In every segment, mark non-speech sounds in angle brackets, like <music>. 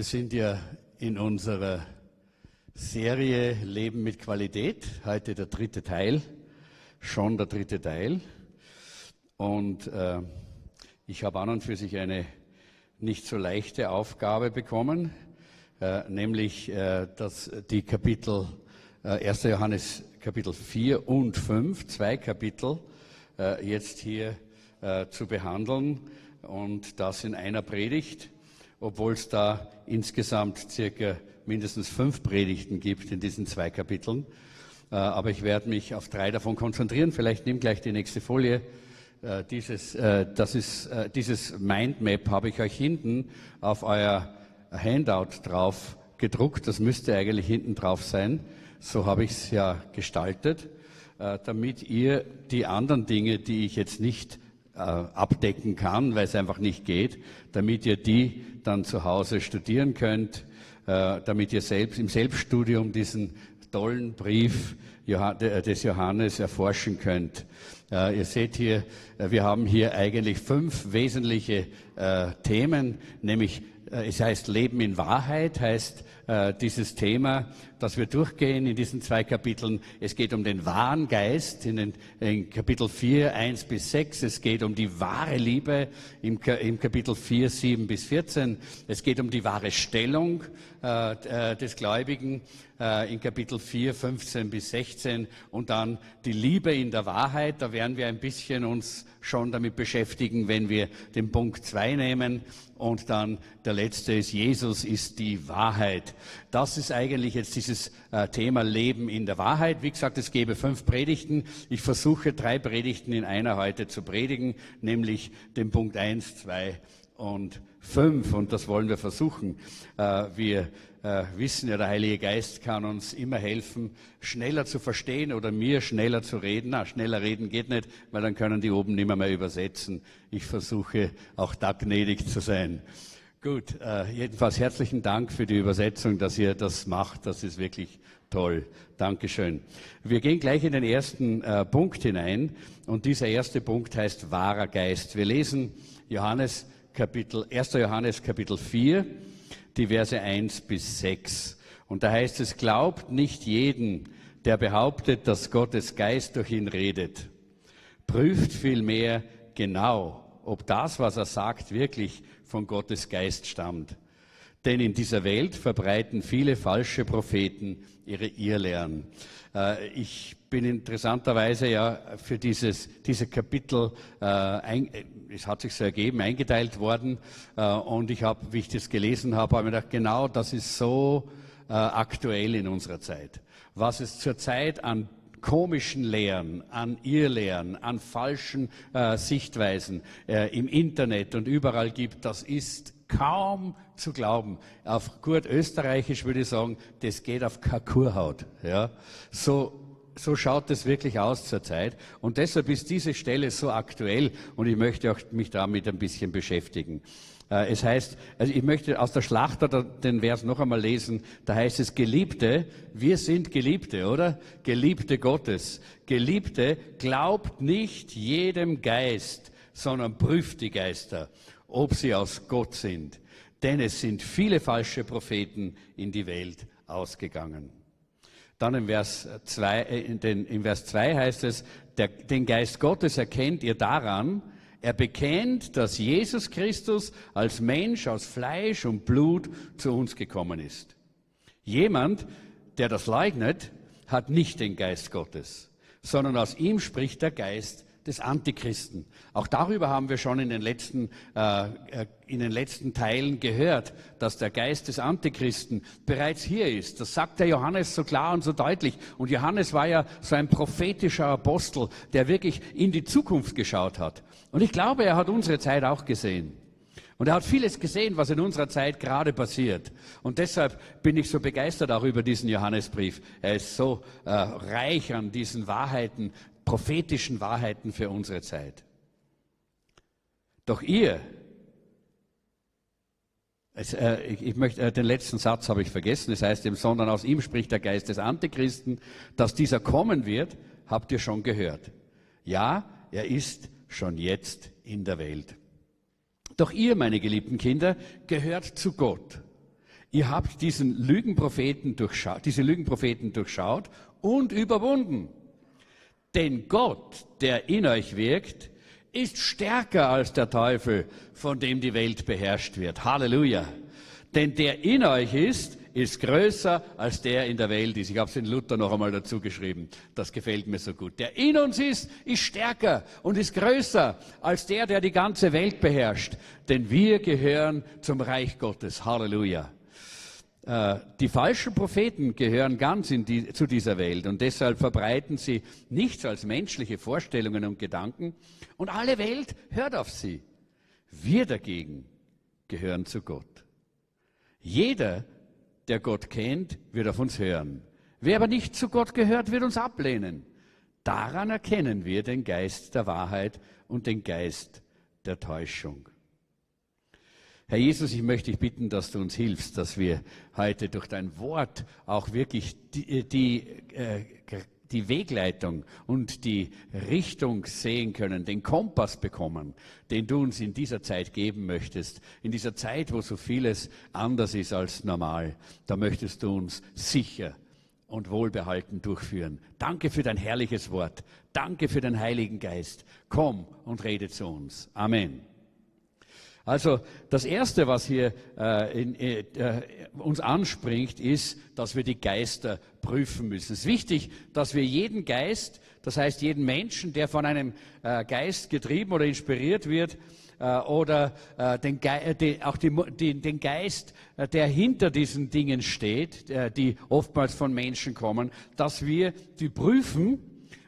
Wir sind ja in unserer Serie Leben mit Qualität, heute der dritte Teil, schon der dritte Teil. Und äh, ich habe an und für sich eine nicht so leichte Aufgabe bekommen, äh, nämlich äh, dass die Kapitel äh, 1. Johannes Kapitel 4 und 5, zwei Kapitel, äh, jetzt hier äh, zu behandeln und das in einer Predigt obwohl es da insgesamt circa mindestens fünf Predigten gibt in diesen zwei Kapiteln. Äh, aber ich werde mich auf drei davon konzentrieren. Vielleicht nimm gleich die nächste Folie. Äh, dieses, äh, das ist, dieses Mindmap habe ich euch hinten auf euer Handout drauf gedruckt. Das müsste eigentlich hinten drauf sein. So habe ich es ja gestaltet, damit ihr die anderen Dinge, die ich jetzt nicht abdecken kann, weil es einfach nicht geht, damit ihr die dann zu Hause studieren könnt, äh, damit ihr selbst im Selbststudium diesen tollen Brief des Johannes erforschen könnt. Äh, ihr seht hier, wir haben hier eigentlich fünf wesentliche Themen, nämlich es heißt Leben in Wahrheit, heißt äh, dieses Thema, das wir durchgehen in diesen zwei Kapiteln. Es geht um den wahren Geist in, den, in Kapitel 4, 1 bis 6. Es geht um die wahre Liebe im, im Kapitel 4, 7 bis 14. Es geht um die wahre Stellung äh, äh, des Gläubigen äh, in Kapitel 4, 15 bis 16 und dann die Liebe in der Wahrheit. Da werden wir ein bisschen uns schon damit beschäftigen, wenn wir den Punkt 2 nehmen. Und dann der letzte ist, Jesus ist die Wahrheit. Das ist eigentlich jetzt dieses äh, Thema Leben in der Wahrheit. Wie gesagt, es gäbe fünf Predigten. Ich versuche drei Predigten in einer heute zu predigen, nämlich den Punkt 1, 2 und 5 und das wollen wir versuchen. Äh, wir äh, wissen ja, der Heilige Geist kann uns immer helfen, schneller zu verstehen oder mir schneller zu reden. Na, schneller reden geht nicht, weil dann können die oben nicht mehr, mehr übersetzen. Ich versuche auch da gnädig zu sein. Gut, äh, jedenfalls herzlichen Dank für die Übersetzung, dass ihr das macht. Das ist wirklich toll. Dankeschön. Wir gehen gleich in den ersten äh, Punkt hinein und dieser erste Punkt heißt wahrer Geist. Wir lesen Johannes Kapitel, 1. Johannes Kapitel 4, die Verse 1 bis 6. Und da heißt es, glaubt nicht jeden, der behauptet, dass Gottes Geist durch ihn redet. Prüft vielmehr genau, ob das, was er sagt, wirklich von Gottes Geist stammt. Denn in dieser Welt verbreiten viele falsche Propheten ihre Irrlehren. Äh, ich bin interessanterweise ja für dieses, diese Kapitel, äh, ein, es hat sich so ergeben, eingeteilt worden. Äh, und ich habe, wie ich das gelesen habe, habe ich gedacht, genau das ist so äh, aktuell in unserer Zeit. Was es zurzeit an komischen Lehren, an Irrlehren, an falschen äh, Sichtweisen äh, im Internet und überall gibt, das ist kaum zu glauben. Auf gut österreichisch würde ich sagen, das geht auf Kakurhaut. Ja? So so schaut es wirklich aus zurzeit. Und deshalb ist diese Stelle so aktuell und ich möchte auch mich damit ein bisschen beschäftigen. Äh, es heißt, also ich möchte aus der Schlachter den Vers noch einmal lesen. Da heißt es, Geliebte, wir sind Geliebte, oder? Geliebte Gottes. Geliebte, glaubt nicht jedem Geist, sondern prüft die Geister, ob sie aus Gott sind. Denn es sind viele falsche Propheten in die Welt ausgegangen. Dann im Vers 2, äh, in den, im Vers 2 heißt es, der, den Geist Gottes erkennt ihr daran, er bekennt, dass Jesus Christus als Mensch aus Fleisch und Blut zu uns gekommen ist. Jemand, der das leugnet, hat nicht den Geist Gottes, sondern aus ihm spricht der Geist des Antichristen. Auch darüber haben wir schon in den letzten, äh, äh, in den letzten Teilen gehört, dass der Geist des Antichristen bereits hier ist. Das sagt der Johannes so klar und so deutlich. Und Johannes war ja so ein prophetischer Apostel, der wirklich in die Zukunft geschaut hat. Und ich glaube, er hat unsere Zeit auch gesehen. Und er hat vieles gesehen, was in unserer Zeit gerade passiert. Und deshalb bin ich so begeistert auch über diesen Johannesbrief. Er ist so äh, reich an diesen Wahrheiten, prophetischen Wahrheiten für unsere Zeit. Doch ihr, es, äh, ich, ich, möchte, äh, den letzten Satz habe ich vergessen, es heißt, sondern aus ihm spricht der Geist des Antichristen, dass dieser kommen wird, habt ihr schon gehört. Ja, er ist schon jetzt in der Welt. Doch ihr, meine geliebten Kinder, gehört zu Gott. Ihr habt diesen Lügenpropheten durchschaut, diese Lügenpropheten durchschaut und überwunden. Denn Gott, der in euch wirkt, ist stärker als der Teufel, von dem die Welt beherrscht wird. Halleluja. Denn der in euch ist, ist größer als der in der Welt ist. Ich habe es in Luther noch einmal dazu geschrieben. Das gefällt mir so gut. Der in uns ist, ist stärker und ist größer als der, der die ganze Welt beherrscht. Denn wir gehören zum Reich Gottes. Halleluja. Äh, die falschen Propheten gehören ganz die, zu dieser Welt und deshalb verbreiten sie nichts als menschliche Vorstellungen und Gedanken und alle Welt hört auf sie. Wir dagegen gehören zu Gott. Jeder, der Gott kennt, wird auf uns hören. Wer aber nicht zu Gott gehört, wird uns ablehnen. Daran erkennen wir den Geist der Wahrheit und den Geist der Täuschung. Herr Jesus, ich möchte dich bitten, dass du uns hilfst, dass wir heute durch dein Wort auch wirklich die, die, äh, die Wegleitung und die Richtung sehen können, den Kompass bekommen, den du uns in dieser Zeit geben möchtest. In dieser Zeit, wo so vieles anders ist als normal, da möchtest du uns sicher und wohlbehalten durchführen. Danke für dein herrliches Wort. Danke für den Heiligen Geist. Komm und rede zu uns. Amen. Also das Erste, was hier äh, in, äh, uns anspringt, ist, dass wir die Geister prüfen müssen. Es ist wichtig, dass wir jeden Geist, das heißt jeden Menschen, der von einem äh, Geist getrieben oder inspiriert wird, äh, oder äh, den, Ge die, auch die, die, den Geist, äh, der hinter diesen Dingen steht, die oftmals von Menschen kommen, dass wir die prüfen,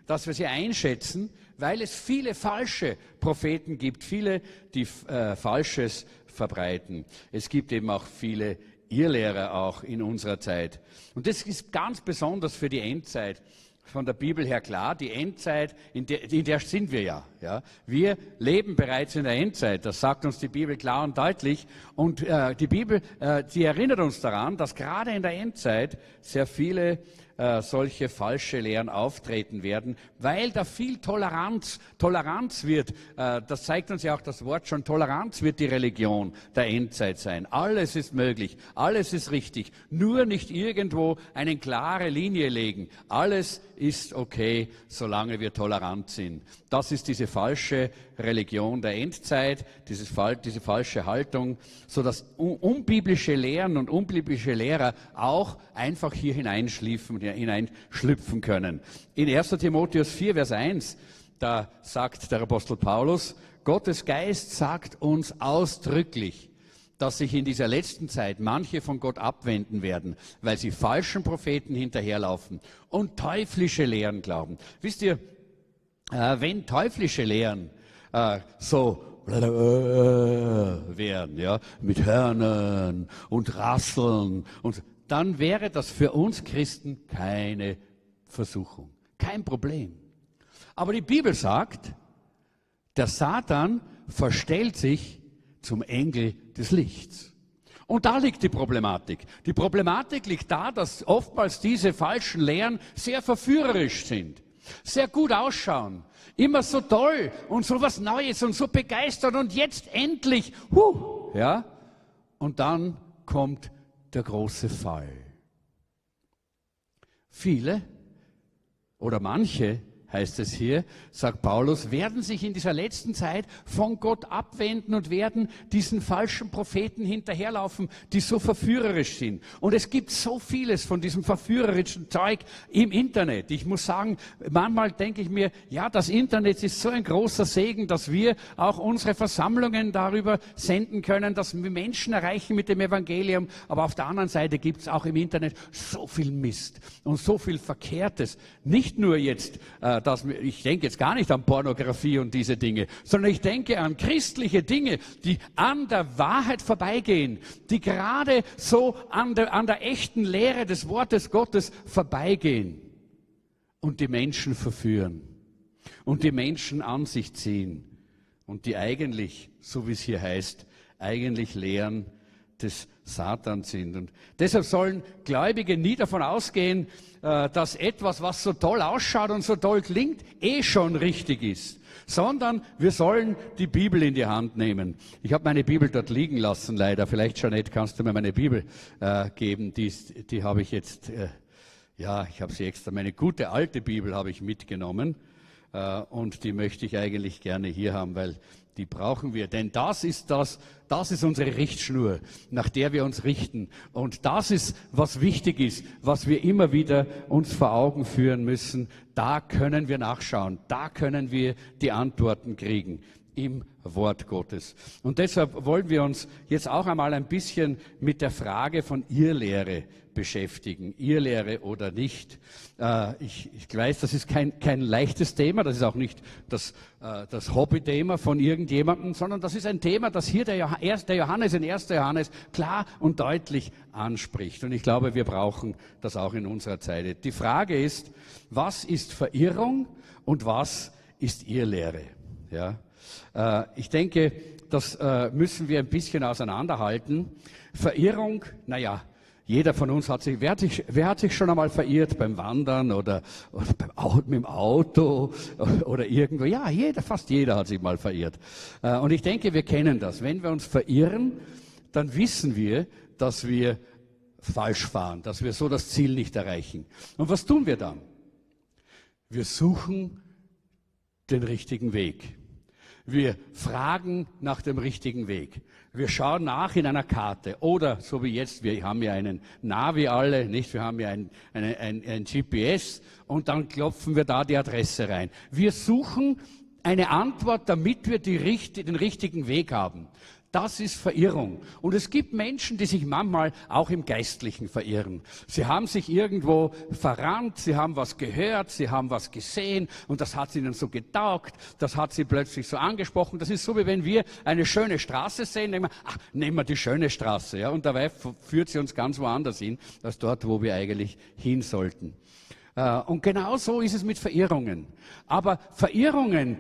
dass wir sie einschätzen weil es viele falsche Propheten gibt, viele, die äh, Falsches verbreiten. Es gibt eben auch viele Irrlehrer auch in unserer Zeit. Und das ist ganz besonders für die Endzeit. Von der Bibel her klar, die Endzeit, in der, in der sind wir ja, ja. Wir leben bereits in der Endzeit, das sagt uns die Bibel klar und deutlich. Und äh, die Bibel, äh, die erinnert uns daran, dass gerade in der Endzeit sehr viele äh, solche falsche Lehren auftreten werden, weil da viel Toleranz, Toleranz wird. Äh, das zeigt uns ja auch das Wort schon. Toleranz wird die Religion der Endzeit sein. Alles ist möglich, alles ist richtig. Nur nicht irgendwo eine klare Linie legen. Alles ist okay, solange wir tolerant sind. Das ist diese falsche Religion der Endzeit, dieses, diese falsche Haltung, so dass unbiblische Lehren und unbiblische Lehrer auch einfach hier hineinschlüpfen, hineinschlüpfen können. In 1. Timotheus 4, Vers 1, da sagt der Apostel Paulus, Gottes Geist sagt uns ausdrücklich, dass sich in dieser letzten Zeit manche von Gott abwenden werden, weil sie falschen Propheten hinterherlaufen und teuflische Lehren glauben. Wisst ihr, äh, wenn teuflische Lehren äh, so werden, ja, mit Hörnern und Rasseln und dann wäre das für uns Christen keine Versuchung, kein Problem. Aber die Bibel sagt, der Satan verstellt sich zum Engel des Lichts. Und da liegt die Problematik. Die Problematik liegt da, dass oftmals diese falschen Lehren sehr verführerisch sind, sehr gut ausschauen, immer so toll und so was Neues und so begeistert und jetzt endlich, huh, ja. Und dann kommt der große Fall. Viele oder manche heißt es hier, sagt Paulus, werden sich in dieser letzten Zeit von Gott abwenden und werden diesen falschen Propheten hinterherlaufen, die so verführerisch sind. Und es gibt so vieles von diesem verführerischen Zeug im Internet. Ich muss sagen, manchmal denke ich mir, ja, das Internet ist so ein großer Segen, dass wir auch unsere Versammlungen darüber senden können, dass wir Menschen erreichen mit dem Evangelium. Aber auf der anderen Seite gibt es auch im Internet so viel Mist und so viel Verkehrtes. Nicht nur jetzt äh, dass ich denke jetzt gar nicht an Pornografie und diese Dinge, sondern ich denke an christliche Dinge, die an der Wahrheit vorbeigehen, die gerade so an der, an der echten Lehre des Wortes Gottes vorbeigehen und die Menschen verführen und die Menschen an sich ziehen und die eigentlich, so wie es hier heißt, eigentlich lehren, des Satans sind. Und deshalb sollen Gläubige nie davon ausgehen, äh, dass etwas, was so toll ausschaut und so toll klingt, eh schon richtig ist sondern wir sollen die Bibel in die Hand nehmen. Ich habe meine Bibel dort liegen lassen, leider. Vielleicht, Jeanette, kannst du mir meine Bibel äh, geben. Die, die habe ich jetzt, äh, ja, ich habe sie extra, meine gute alte Bibel habe ich mitgenommen. Äh, und die möchte ich eigentlich gerne hier haben, weil die brauchen wir. Denn das ist das, das ist unsere Richtschnur, nach der wir uns richten. Und das ist, was wichtig ist, was wir immer wieder uns vor Augen führen müssen. Da können wir nachschauen. Da können wir die Antworten kriegen im Wort Gottes. Und deshalb wollen wir uns jetzt auch einmal ein bisschen mit der Frage von Irrlehre beschäftigen. Irrlehre oder nicht. Äh, ich, ich, weiß, das ist kein, kein leichtes Thema, das ist auch nicht das, äh, das Hobbythema von irgendjemandem, sondern das ist ein Thema, das hier der, Johannes in 1. Johannes klar und deutlich anspricht. Und ich glaube, wir brauchen das auch in unserer Zeit. Die Frage ist, was ist Verirrung und was ist Irrlehre? Ja? Äh, ich denke, das äh, müssen wir ein bisschen auseinanderhalten. Verirrung, naja, jeder von uns hat sich wer, hat sich, wer hat sich schon einmal verirrt beim Wandern oder, oder beim Auto, mit dem Auto <laughs> oder irgendwo? Ja, jeder, fast jeder hat sich mal verirrt. Äh, und ich denke, wir kennen das. Wenn wir uns verirren, dann wissen wir, dass wir falsch fahren, dass wir so das Ziel nicht erreichen. Und was tun wir dann? Wir suchen den richtigen Weg. Wir fragen nach dem richtigen Weg. Wir schauen nach in einer Karte. Oder, so wie jetzt, wir haben ja einen Navi alle, nicht? Wir haben ja ein, ein, ein, ein GPS und dann klopfen wir da die Adresse rein. Wir suchen eine Antwort, damit wir die, den richtigen Weg haben. Das ist Verirrung. Und es gibt Menschen, die sich manchmal auch im Geistlichen verirren. Sie haben sich irgendwo verrannt, sie haben was gehört, sie haben was gesehen und das hat ihnen so getaugt, das hat sie plötzlich so angesprochen. Das ist so, wie wenn wir eine schöne Straße sehen, nehmen wir, ach, nehmen wir die schöne Straße. Ja, und dabei führt sie uns ganz woanders hin, als dort, wo wir eigentlich hin sollten. Äh, und genau so ist es mit Verirrungen. Aber Verirrungen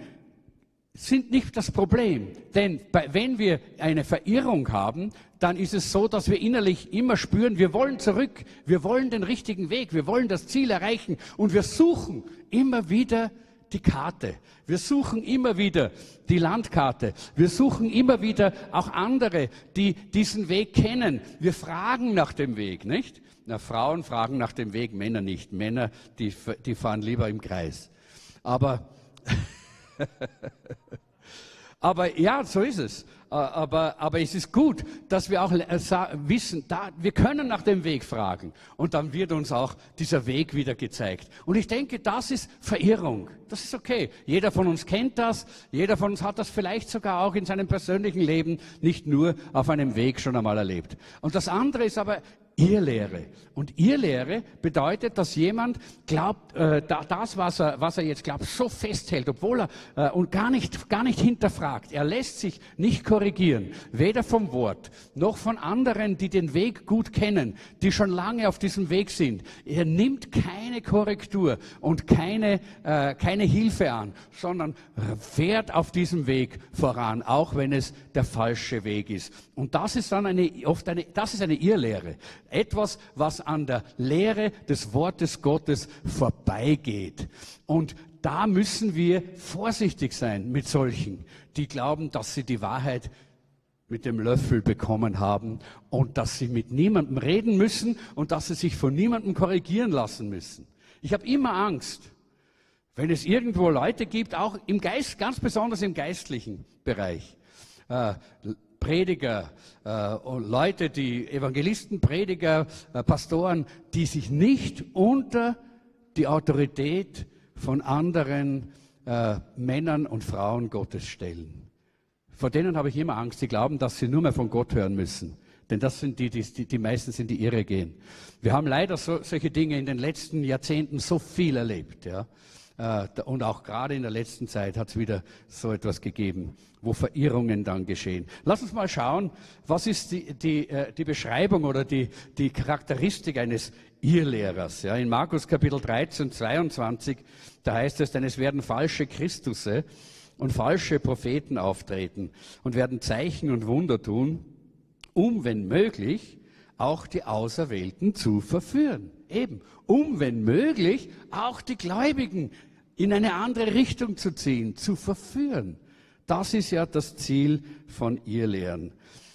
sind nicht das Problem. Denn wenn wir eine Verirrung haben, dann ist es so, dass wir innerlich immer spüren, wir wollen zurück, wir wollen den richtigen Weg, wir wollen das Ziel erreichen und wir suchen immer wieder die Karte. Wir suchen immer wieder die Landkarte. Wir suchen immer wieder auch andere, die diesen Weg kennen. Wir fragen nach dem Weg, nicht? Na, Frauen fragen nach dem Weg, Männer nicht. Männer, die, die fahren lieber im Kreis. Aber <laughs> <laughs> aber ja, so ist es. Äh, aber, aber es ist gut, dass wir auch äh, wissen, da, wir können nach dem Weg fragen. Und dann wird uns auch dieser Weg wieder gezeigt. Und ich denke, das ist Verirrung. Das ist okay. Jeder von uns kennt das. Jeder von uns hat das vielleicht sogar auch in seinem persönlichen Leben nicht nur auf einem Weg schon einmal erlebt. Und das andere ist aber Irrlehre. Und Irrlehre bedeutet, dass jemand glaubt, äh, das, was er, was er jetzt glaubt, so festhält, obwohl er äh, und gar nicht, gar nicht hinterfragt. Er lässt sich nicht korrigieren, weder vom Wort noch von anderen, die den Weg gut kennen, die schon lange auf diesem Weg sind. Er nimmt keine Korrektur und keine, äh, keine Hilfe an, sondern fährt auf diesem Weg voran, auch wenn es der falsche Weg ist. Und das ist dann eine, oft eine, das ist eine Irrlehre. Etwas, was an der Lehre des Wortes Gottes vorbeigeht. Und da müssen wir vorsichtig sein mit solchen, die glauben, dass sie die Wahrheit mit dem Löffel bekommen haben und dass sie mit niemandem reden müssen und dass sie sich von niemandem korrigieren lassen müssen. Ich habe immer Angst, wenn es irgendwo Leute gibt, auch im Geist, ganz besonders im geistlichen Bereich, äh, Prediger, äh, Leute, die Evangelisten, Prediger, äh, Pastoren, die sich nicht unter die Autorität von anderen äh, Männern und Frauen Gottes stellen. Vor denen habe ich immer Angst. Sie glauben, dass sie nur mehr von Gott hören müssen. Denn das sind die, die, die, die meistens in die Irre gehen. Wir haben leider so, solche Dinge in den letzten Jahrzehnten so viel erlebt. Ja. Äh, und auch gerade in der letzten Zeit hat es wieder so etwas gegeben, wo Verirrungen dann geschehen. Lass uns mal schauen, was ist die, die, äh, die Beschreibung oder die, die Charakteristik eines Irrlehrers. Ja, in Markus Kapitel 13, 22, da heißt es, denn es werden falsche Christusse und falsche Propheten auftreten und werden Zeichen und Wunder tun um, wenn möglich, auch die Auserwählten zu verführen. Eben, um, wenn möglich, auch die Gläubigen in eine andere Richtung zu ziehen, zu verführen. Das ist ja das Ziel von ihr Lehren.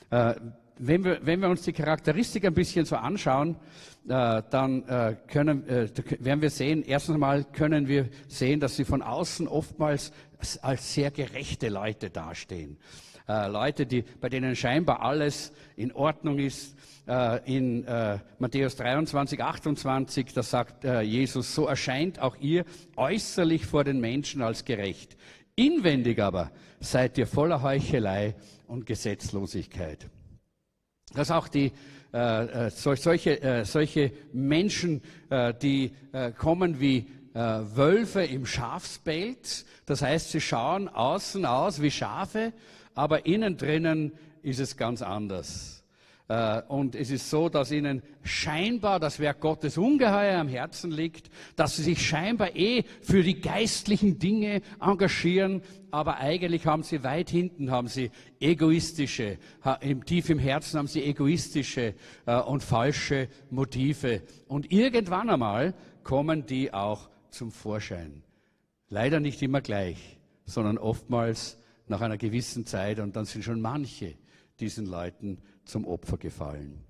Äh, wenn, wir, wenn wir uns die Charakteristik ein bisschen so anschauen, äh, dann äh, können, äh, werden wir sehen, erstens einmal können wir sehen, dass sie von außen oftmals als sehr gerechte Leute dastehen. Äh, Leute, die, bei denen scheinbar alles in Ordnung ist. Äh, in äh, Matthäus 23, 28, da sagt Jesus, so erscheint auch ihr äußerlich vor den Menschen als gerecht. Inwendig aber seid ihr voller Heuchelei und Gesetzlosigkeit. Dass auch die äh, solche, äh, solche Menschen, äh, die kommen wie Wölfe im Schafspelz, das heißt, sie schauen außen aus wie Schafe, aber innen drinnen ist es ganz anders. Äh, und es ist so, dass ihnen scheinbar das Werk Gottes ungeheuer am Herzen liegt, dass sie sich scheinbar eh für die geistlichen Dinge engagieren, aber eigentlich haben sie weit hinten, haben sie egoistische, tief im Herzen haben sie egoistische äh, und falsche Motive. Und irgendwann einmal kommen die auch zum Vorschein. Leider nicht immer gleich, sondern oftmals nach einer gewissen Zeit und dann sind schon manche diesen Leuten zum Opfer gefallen.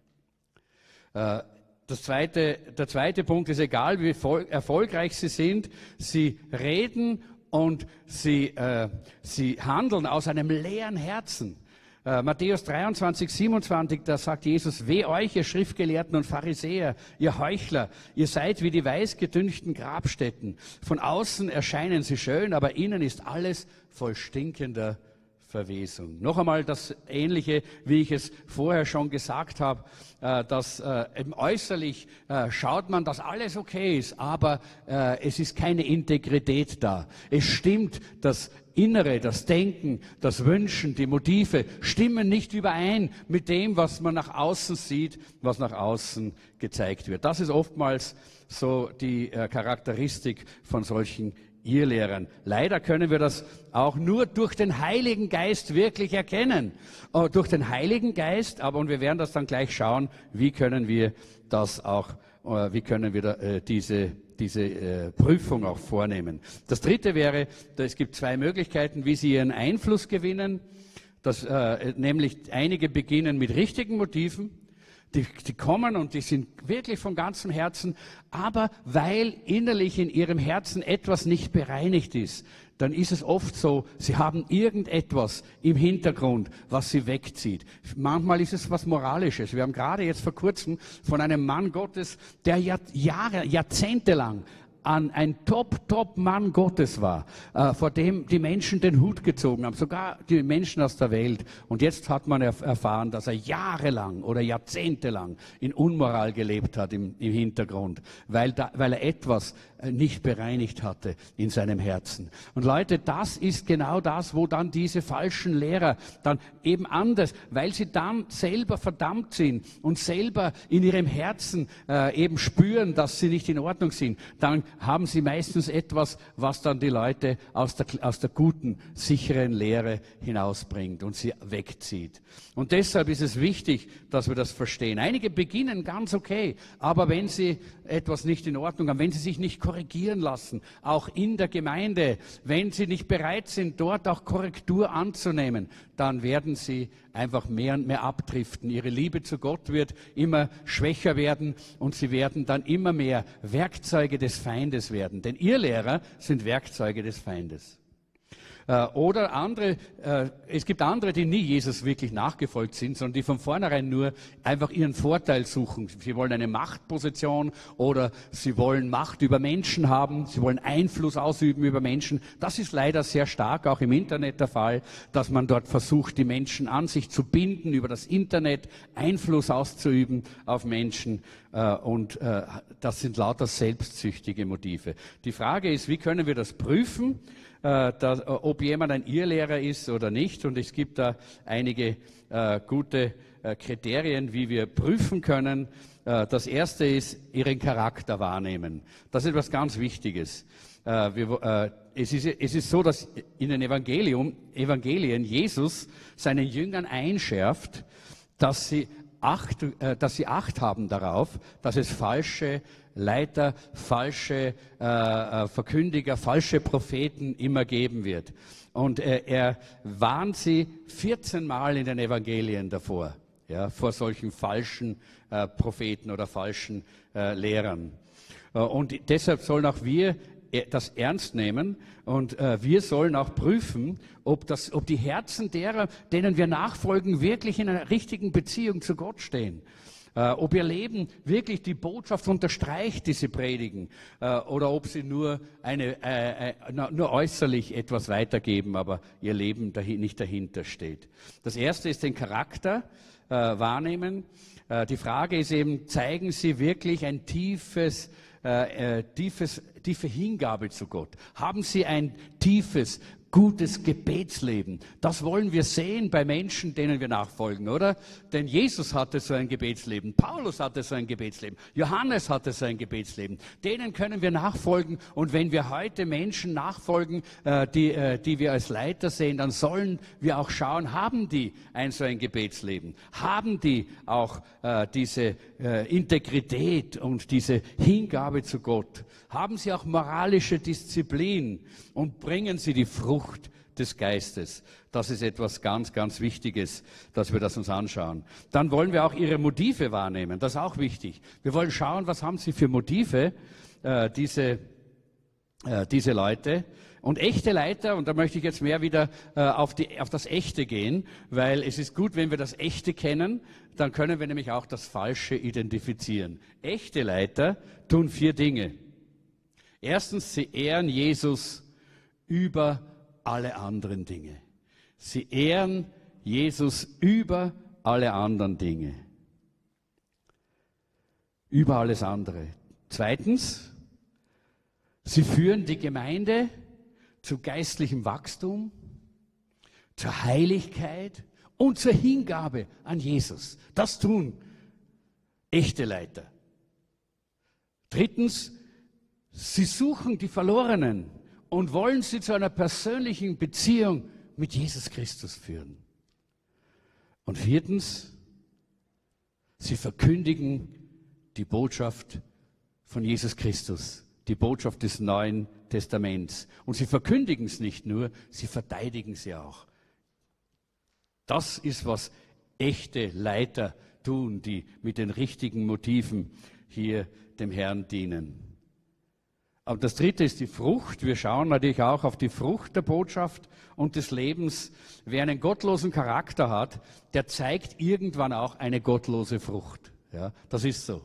Äh, zweite, der zweite Punkt ist, egal wie erfolgreich sie sind, sie reden und sie, äh, sie handeln aus einem leeren Herzen. Äh, Matthäus 23, 27, da sagt Jesus, weh euch, ihr Schriftgelehrten und Pharisäer, ihr Heuchler, ihr seid wie die weißgedünchten Grabstätten. Von außen erscheinen sie schön, aber innen ist alles voll stinkender Verwesung. Noch einmal das Ähnliche, wie ich es vorher schon gesagt habe, äh, dass äh, äußerlich äh, schaut man, dass alles okay ist, aber es ist keine Integrität da. Es stimmt, das Innere, das Denken, das Wünschen, die Motive stimmen nicht überein mit dem, was man nach außen sieht, was nach außen gezeigt wird. Das ist oftmals so die Charakteristik von solchen Irrlehrern. Leider können wir das auch nur durch den Heiligen Geist wirklich erkennen. Oh, durch den Heiligen Geist, aber und wir werden das dann gleich schauen, wie können wir das auch, äh, wie können wir da, äh, diese, diese äh, Prüfung auch vornehmen. Das dritte wäre, es gibt zwei Möglichkeiten, wie Sie Ihren Einfluss gewinnen. Das, äh, nämlich einige beginnen mit richtigen Motiven die, die kommen und die sind wirklich von ganzem Herzen, aber weil innerlich in ihrem Herzen etwas nicht bereinigt ist, dann ist es oft so, sie haben irgendetwas im Hintergrund, was sie wegzieht. Manchmal ist es was Moralisches. Wir haben gerade jetzt vor kurzem von einem Mann Gottes, der Jahre, Jahrzehnte lang an ein Top-Top-Mann Gottes war, äh, vor dem die Menschen den Hut gezogen haben, sogar die Menschen aus der Welt. Und jetzt hat man erf erfahren, dass er jahrelang oder jahrzehntelang in Unmoral gelebt hat im, im Hintergrund, weil, da, weil er etwas nicht bereinigt hatte in seinem Herzen. Und Leute, das ist genau das, wo dann diese falschen Lehrer dann eben anders, weil sie dann selber verdammt sind und selber in ihrem Herzen äh, eben spüren, dass sie nicht in Ordnung sind, dann haben sie meistens etwas, was dann die Leute aus der, aus der guten, sicheren Lehre hinausbringt und sie wegzieht. Und deshalb ist es wichtig, dass wir das verstehen. Einige beginnen ganz okay, aber wenn sie etwas nicht in Ordnung haben, wenn sie sich nicht korrigieren lassen, auch in der Gemeinde, wenn sie nicht bereit sind, dort auch Korrektur anzunehmen, dann werden sie einfach mehr und mehr abdriften. Ihre Liebe zu Gott wird immer schwächer werden und sie werden dann immer mehr Werkzeuge des Feindes werden. Denn ihr Lehrer sind Werkzeuge des Feindes. Äh, oder andere, äh, es gibt andere, die nie Jesus wirklich nachgefolgt sind, sondern die von vornherein nur einfach ihren Vorteil suchen. Sie wollen eine Machtposition oder sie wollen Macht über Menschen haben, sie wollen Einfluss ausüben über Menschen. Das ist leider sehr stark auch im Internet der Fall, dass man dort versucht, die Menschen an sich zu binden, über das Internet Einfluss auszuüben auf Menschen. Äh, und das sind lauter selbstsüchtige Motive. Die Frage ist, wie können wir das prüfen? Äh, dass, ob jemand ein Irrlehrer ist oder nicht. Und es gibt da einige äh, gute äh, Kriterien, wie wir prüfen können. Äh, das erste ist, ihren Charakter wahrnehmen. Das ist etwas ganz Wichtiges. Äh, äh, es, ist, so, dass in den Evangelium, Evangelien Jesus seinen Jüngern einschärft, dass sie Acht, äh, dass sie Acht haben darauf, dass es falsche Leiter, falsche äh, äh Verkündiger, falsche Propheten immer geben wird. Und äh, er warnt sie 14 Mal in den Evangelien davor, ja, vor solchen falschen äh, Propheten oder falschen äh, Lehrern. und deshalb sollen auch wir das ernst nehmen und äh, wir sollen auch prüfen, ob, das, ob die Herzen derer, denen wir nachfolgen, wirklich in einer richtigen Beziehung zu Gott stehen. Äh, ob ihr Leben wirklich die Botschaft unterstreicht, die sie predigen, äh, oder ob sie nur, eine, äh, äh, nur äußerlich etwas weitergeben, aber ihr Leben dahin, nicht dahinter steht. Das erste ist den Charakter äh, wahrnehmen. Äh, die Frage ist eben, zeigen sie wirklich ein tiefes, tiefes tiefe Hingabe zu Gott? Haben Sie ein tiefes, gutes Gebetsleben. Das wollen wir sehen bei Menschen, denen wir nachfolgen, oder? Denn Jesus hatte so ein Gebetsleben, Paulus hatte so ein Gebetsleben, Johannes hatte so ein Gebetsleben. Denen können wir nachfolgen und wenn wir heute Menschen nachfolgen, äh, die, äh, die wir als Leiter sehen, dann sollen wir auch schauen, haben die ein so ein Gebetsleben? Haben die auch äh, diese Integrität und diese Hingabe zu Gott? Haben sie auch moralische Disziplin und bringen sie die Frucht des Geistes. Das ist etwas ganz, ganz Wichtiges, dass wir das uns anschauen. Dann wollen wir auch ihre Motive wahrnehmen. Das ist auch wichtig. Wir wollen schauen, was haben sie für Motive, äh, diese, äh, diese Leute. Und echte Leiter, und da möchte ich jetzt mehr wieder äh, auf, die, auf das Echte gehen, weil es ist gut, wenn wir das Echte kennen, dann können wir nämlich auch das Falsche identifizieren. Echte Leiter tun vier Dinge. Erstens, sie ehren Jesus über alle anderen Dinge. Sie ehren Jesus über alle anderen Dinge. Über alles andere. Zweitens, sie führen die Gemeinde zu geistlichem Wachstum, zur Heiligkeit und zur Hingabe an Jesus. Das tun echte Leiter. Drittens, Sie suchen die Verlorenen und wollen sie zu einer persönlichen Beziehung mit Jesus Christus führen. Und viertens, sie verkündigen die Botschaft von Jesus Christus, die Botschaft des Neuen Testaments. Und sie verkündigen es nicht nur, sie verteidigen sie auch. Das ist, was echte Leiter tun, die mit den richtigen Motiven hier dem Herrn dienen. Aber das dritte ist die Frucht. Wir schauen natürlich auch auf die Frucht der Botschaft und des Lebens. Wer einen gottlosen Charakter hat, der zeigt irgendwann auch eine gottlose Frucht. Ja, das ist so.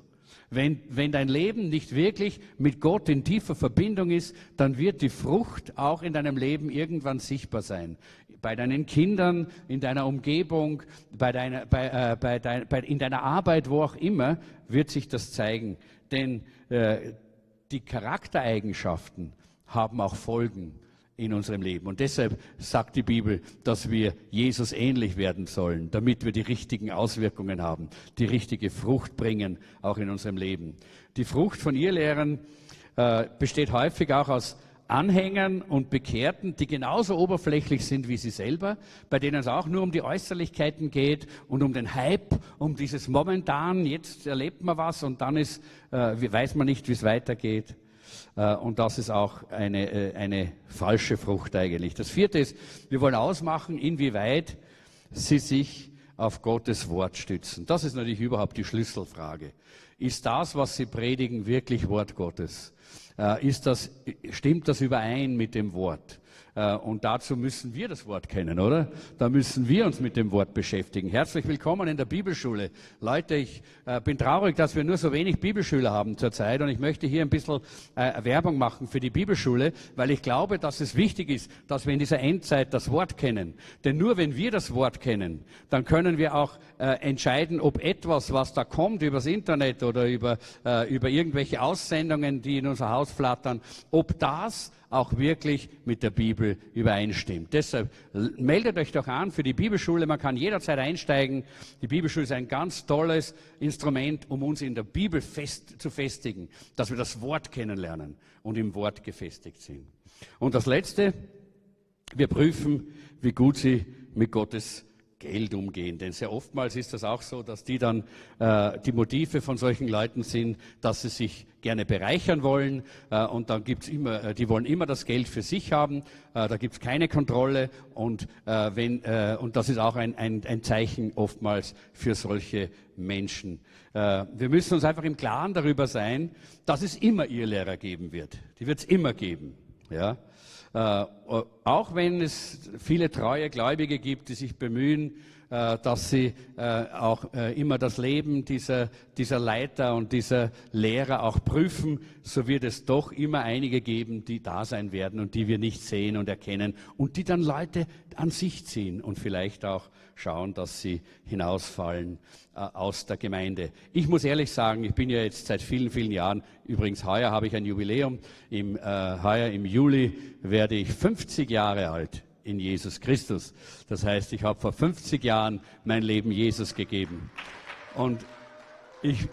Wenn, wenn dein Leben nicht wirklich mit Gott in tiefer Verbindung ist, dann wird die Frucht auch in deinem Leben irgendwann sichtbar sein. Bei deinen Kindern, in deiner Umgebung, bei deiner, bei, äh, bei dein, bei, in deiner Arbeit, wo auch immer, wird sich das zeigen. Denn äh, die Charaktereigenschaften haben auch Folgen in unserem Leben. Und deshalb sagt die Bibel, dass wir Jesus ähnlich werden sollen, damit wir die richtigen Auswirkungen haben, die richtige Frucht bringen, auch in unserem Leben. Die Frucht von Irrlehrern äh, besteht häufig auch aus Anhängern und Bekehrten, die genauso oberflächlich sind wie sie selber, bei denen es auch nur um die Äußerlichkeiten geht und um den Hype, um dieses Momentan, jetzt erlebt man was und dann ist, äh, weiß man nicht, wie es weitergeht. Äh, und das ist auch eine, äh, eine falsche Frucht eigentlich. Das vierte ist, wir wollen ausmachen, inwieweit sie sich auf Gottes Wort stützen. Das ist natürlich überhaupt die Schlüsselfrage. Ist das, was sie predigen, wirklich Wort Gottes? Äh, ist das, stimmt das überein mit dem Wort? Äh, und dazu müssen wir das Wort kennen, oder? Da müssen wir uns mit dem Wort beschäftigen. Herzlich willkommen in der Bibelschule. Leute, ich äh, bin traurig, dass wir nur so wenig Bibelschüler haben zurzeit und ich möchte hier ein bisschen äh, Werbung machen für die Bibelschule, weil ich glaube, dass es wichtig ist, dass wir in dieser Endzeit das Wort kennen. Denn nur wenn wir das Wort kennen, dann können wir auch entscheiden, ob etwas, was da kommt übers Internet oder über, über irgendwelche Aussendungen, die in unser Haus flattern, ob das auch wirklich mit der Bibel übereinstimmt. Deshalb meldet euch doch an für die Bibelschule. Man kann jederzeit einsteigen. Die Bibelschule ist ein ganz tolles Instrument, um uns in der Bibel fest, zu festigen, dass wir das Wort kennenlernen und im Wort gefestigt sind. Und das Letzte, wir prüfen, wie gut sie mit Gottes Geld umgehen. Denn sehr oftmals ist das auch so, dass die dann äh, die Motive von solchen Leuten sind, dass sie sich gerne bereichern wollen äh, und dann gibt's immer, äh, die wollen immer das Geld für sich haben, äh, da gibt's keine Kontrolle und, äh, wenn, äh, und das ist auch ein, ein, ein Zeichen oftmals für solche Menschen. Äh, wir müssen uns einfach im Klaren darüber sein, dass es immer Irrlehrer geben wird. Die wird es immer geben. Ja? Äh, auch wenn es viele treue Gläubige gibt, die sich bemühen, äh, dass sie äh, auch immer das Leben dieser, dieser Leiter und dieser Lehrer auch prüfen, so wird es doch immer einige geben, die da sein werden und die wir nicht sehen und erkennen und die dann Leute an sich ziehen und vielleicht auch schauen, dass sie hinausfallen äh, aus der Gemeinde. Ich muss ehrlich sagen, ich bin ja jetzt seit vielen, vielen Jahren, übrigens heuer habe ich ein Jubiläum, im, äh, heuer im Juli werde ich 50 Jahre alt in Jesus Christus. Das heißt, ich habe vor 50 Jahren mein Leben Jesus gegeben. Und ich,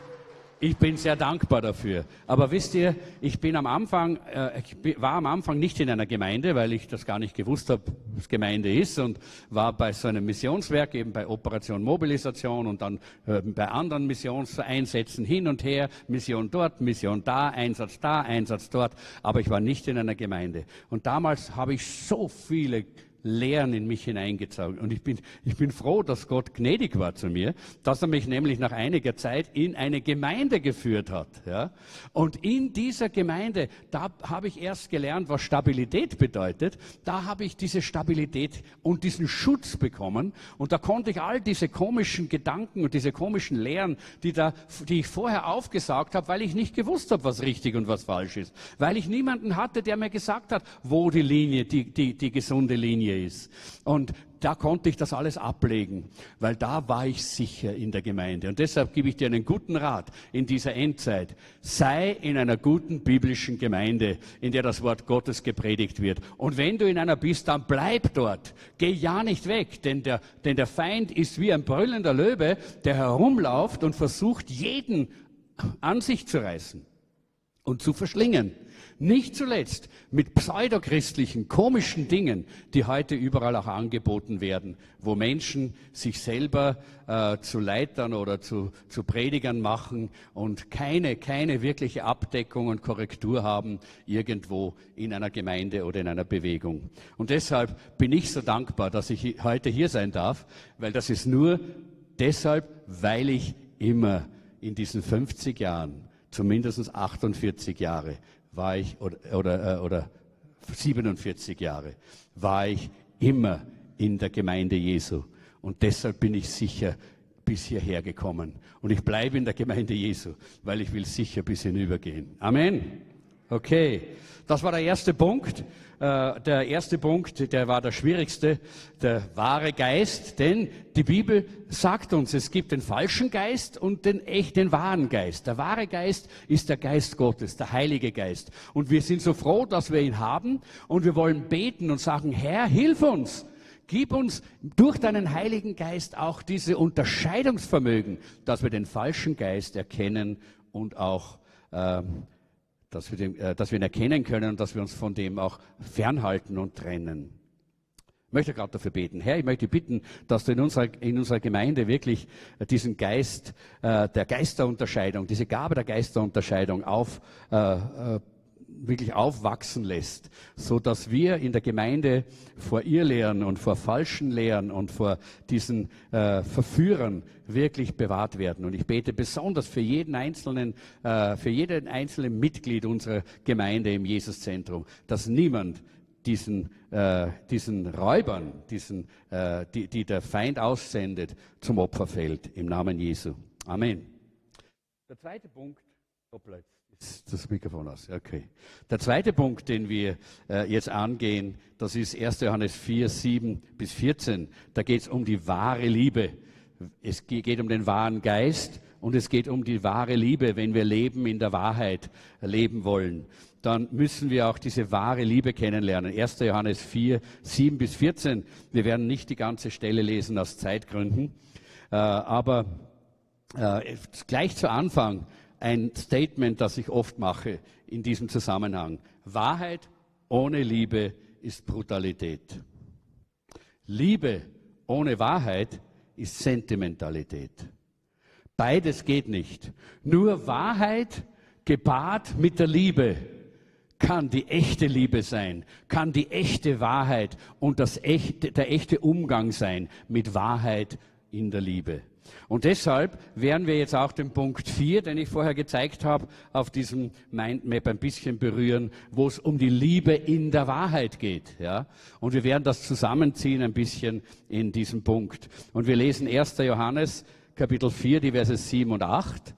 ich bin sehr dankbar dafür. Aber wisst ihr, ich bin am Anfang, äh, ich war am Anfang nicht in einer Gemeinde, weil ich das gar nicht gewusst habe, was Gemeinde ist und war bei so einem Missionswerk, eben bei Operation Mobilisation und dann äh, bei anderen Missionseinsätzen hin und her, Mission dort, Mission da, Einsatz da, Einsatz dort. Aber ich war nicht in einer Gemeinde. Und damals habe ich so viele Lehren in mich hineingezogen. Und ich bin, ich bin froh, dass Gott gnädig war zu mir, dass er mich nämlich nach einiger Zeit in eine Gemeinde geführt hat. Ja? Und in dieser Gemeinde, da habe ich erst gelernt, was Stabilität bedeutet. Da habe ich diese Stabilität und diesen Schutz bekommen. Und da konnte ich all diese komischen Gedanken und diese komischen Lehren, die, da, die ich vorher aufgesagt habe, weil ich nicht gewusst habe, was richtig und was falsch ist. Weil ich niemanden hatte, der mir gesagt hat, wo die Linie, die, die, die gesunde Linie Linie ist. Und da konnte ich das alles ablegen, weil da war ich sicher in der Gemeinde. Und deshalb gebe ich dir einen guten Rat in dieser Endzeit. Sei in einer guten biblischen Gemeinde, in der das Wort Gottes gepredigt wird. Und wenn du in einer bist, dann bleib dort. Geh ja nicht weg, denn der, denn der Feind ist wie ein brüllender Löwe, der herumlauft und versucht, jeden an sich zu reißen und zu verschlingen. Nicht zuletzt mit pseudochristlichen, komischen Dingen, die heute überall auch angeboten werden, wo Menschen sich selber äh, zu Leitern oder zu, zu Predigern machen und keine, keine wirkliche Abdeckung und Korrektur haben irgendwo in einer Gemeinde oder in einer Bewegung. Und deshalb bin ich so dankbar, dass ich heute hier sein darf, weil das ist nur deshalb, weil ich immer in diesen 50 Jahren zumindest 48 Jahre war ich, oder, oder, äh, oder 47 Jahre, war ich immer in der Gemeinde Jesu. Und deshalb bin ich sicher bis hierher gekommen. Und ich bleibe in der Gemeinde Jesu, weil ich will sicher bis hinübergehen. Amen. Okay, das war der erste Punkt. Äh, der erste Punkt, der war der schwierigste, der wahre Geist, denn die Bibel sagt uns, es gibt den falschen Geist und den echten wahren Geist. Der wahre Geist ist der Geist Gottes, der Heilige Geist. Und wir sind so froh, dass wir ihn haben und wir wollen beten und sagen, Herr, hilf uns. Gib uns durch deinen Heiligen Geist auch diese Unterscheidungsvermögen, dass wir den falschen Geist erkennen und auch ähm, dass wir, den, äh, dass wir ihn erkennen können und dass wir uns von dem auch fernhalten und trennen. Ich möchte gerade dafür beten. Herr, ich möchte bitten, dass du in unserer, in unserer Gemeinde wirklich diesen Geist äh, der Geisterunterscheidung, diese Gabe der Geisterunterscheidung auf, äh, äh wirklich aufwachsen lässt, so dass wir in der Gemeinde vor Irrlehren und vor falschen Lehren und vor diesen äh, Verführern wirklich bewahrt werden. Und ich bete besonders für jeden einzelnen, äh, für jeden einzelnen Mitglied unserer Gemeinde im Jesuszentrum, dass niemand diesen, äh, diesen Räubern, diesen, äh, die, die der Feind aussendet, zum Opfer fällt. Im Namen Jesu. Amen. Der zweite Punkt, hoppla, das Mikrofon aus. Okay. Der zweite Punkt, den wir äh, jetzt angehen, das ist 1. Johannes 4, 7 bis 14. Da geht es um die wahre Liebe. Es geht um den wahren Geist und es geht um die wahre Liebe. Wenn wir Leben in der Wahrheit leben wollen, dann müssen wir auch diese wahre Liebe kennenlernen. 1. Johannes 4, 7 bis 14. Wir werden nicht die ganze Stelle lesen aus Zeitgründen, äh, aber äh, gleich zu Anfang ein Statement, das ich oft mache in diesem Zusammenhang. Wahrheit ohne Liebe ist Brutalität. Liebe ohne Wahrheit ist Sentimentalität. Beides geht nicht. Nur Wahrheit gepaart mit der Liebe kann die echte Liebe sein, kann die echte Wahrheit und das echte, der echte Umgang sein mit Wahrheit in der Liebe. Und deshalb werden wir jetzt auch den Punkt 4, den ich vorher gezeigt habe, auf diesem Mindmap ein bisschen berühren, wo es um die Liebe in der Wahrheit geht. Ja? Und wir werden das zusammenziehen ein bisschen in diesem Punkt. Und wir lesen 1. Johannes Kapitel 4, die Verse 7 und 8.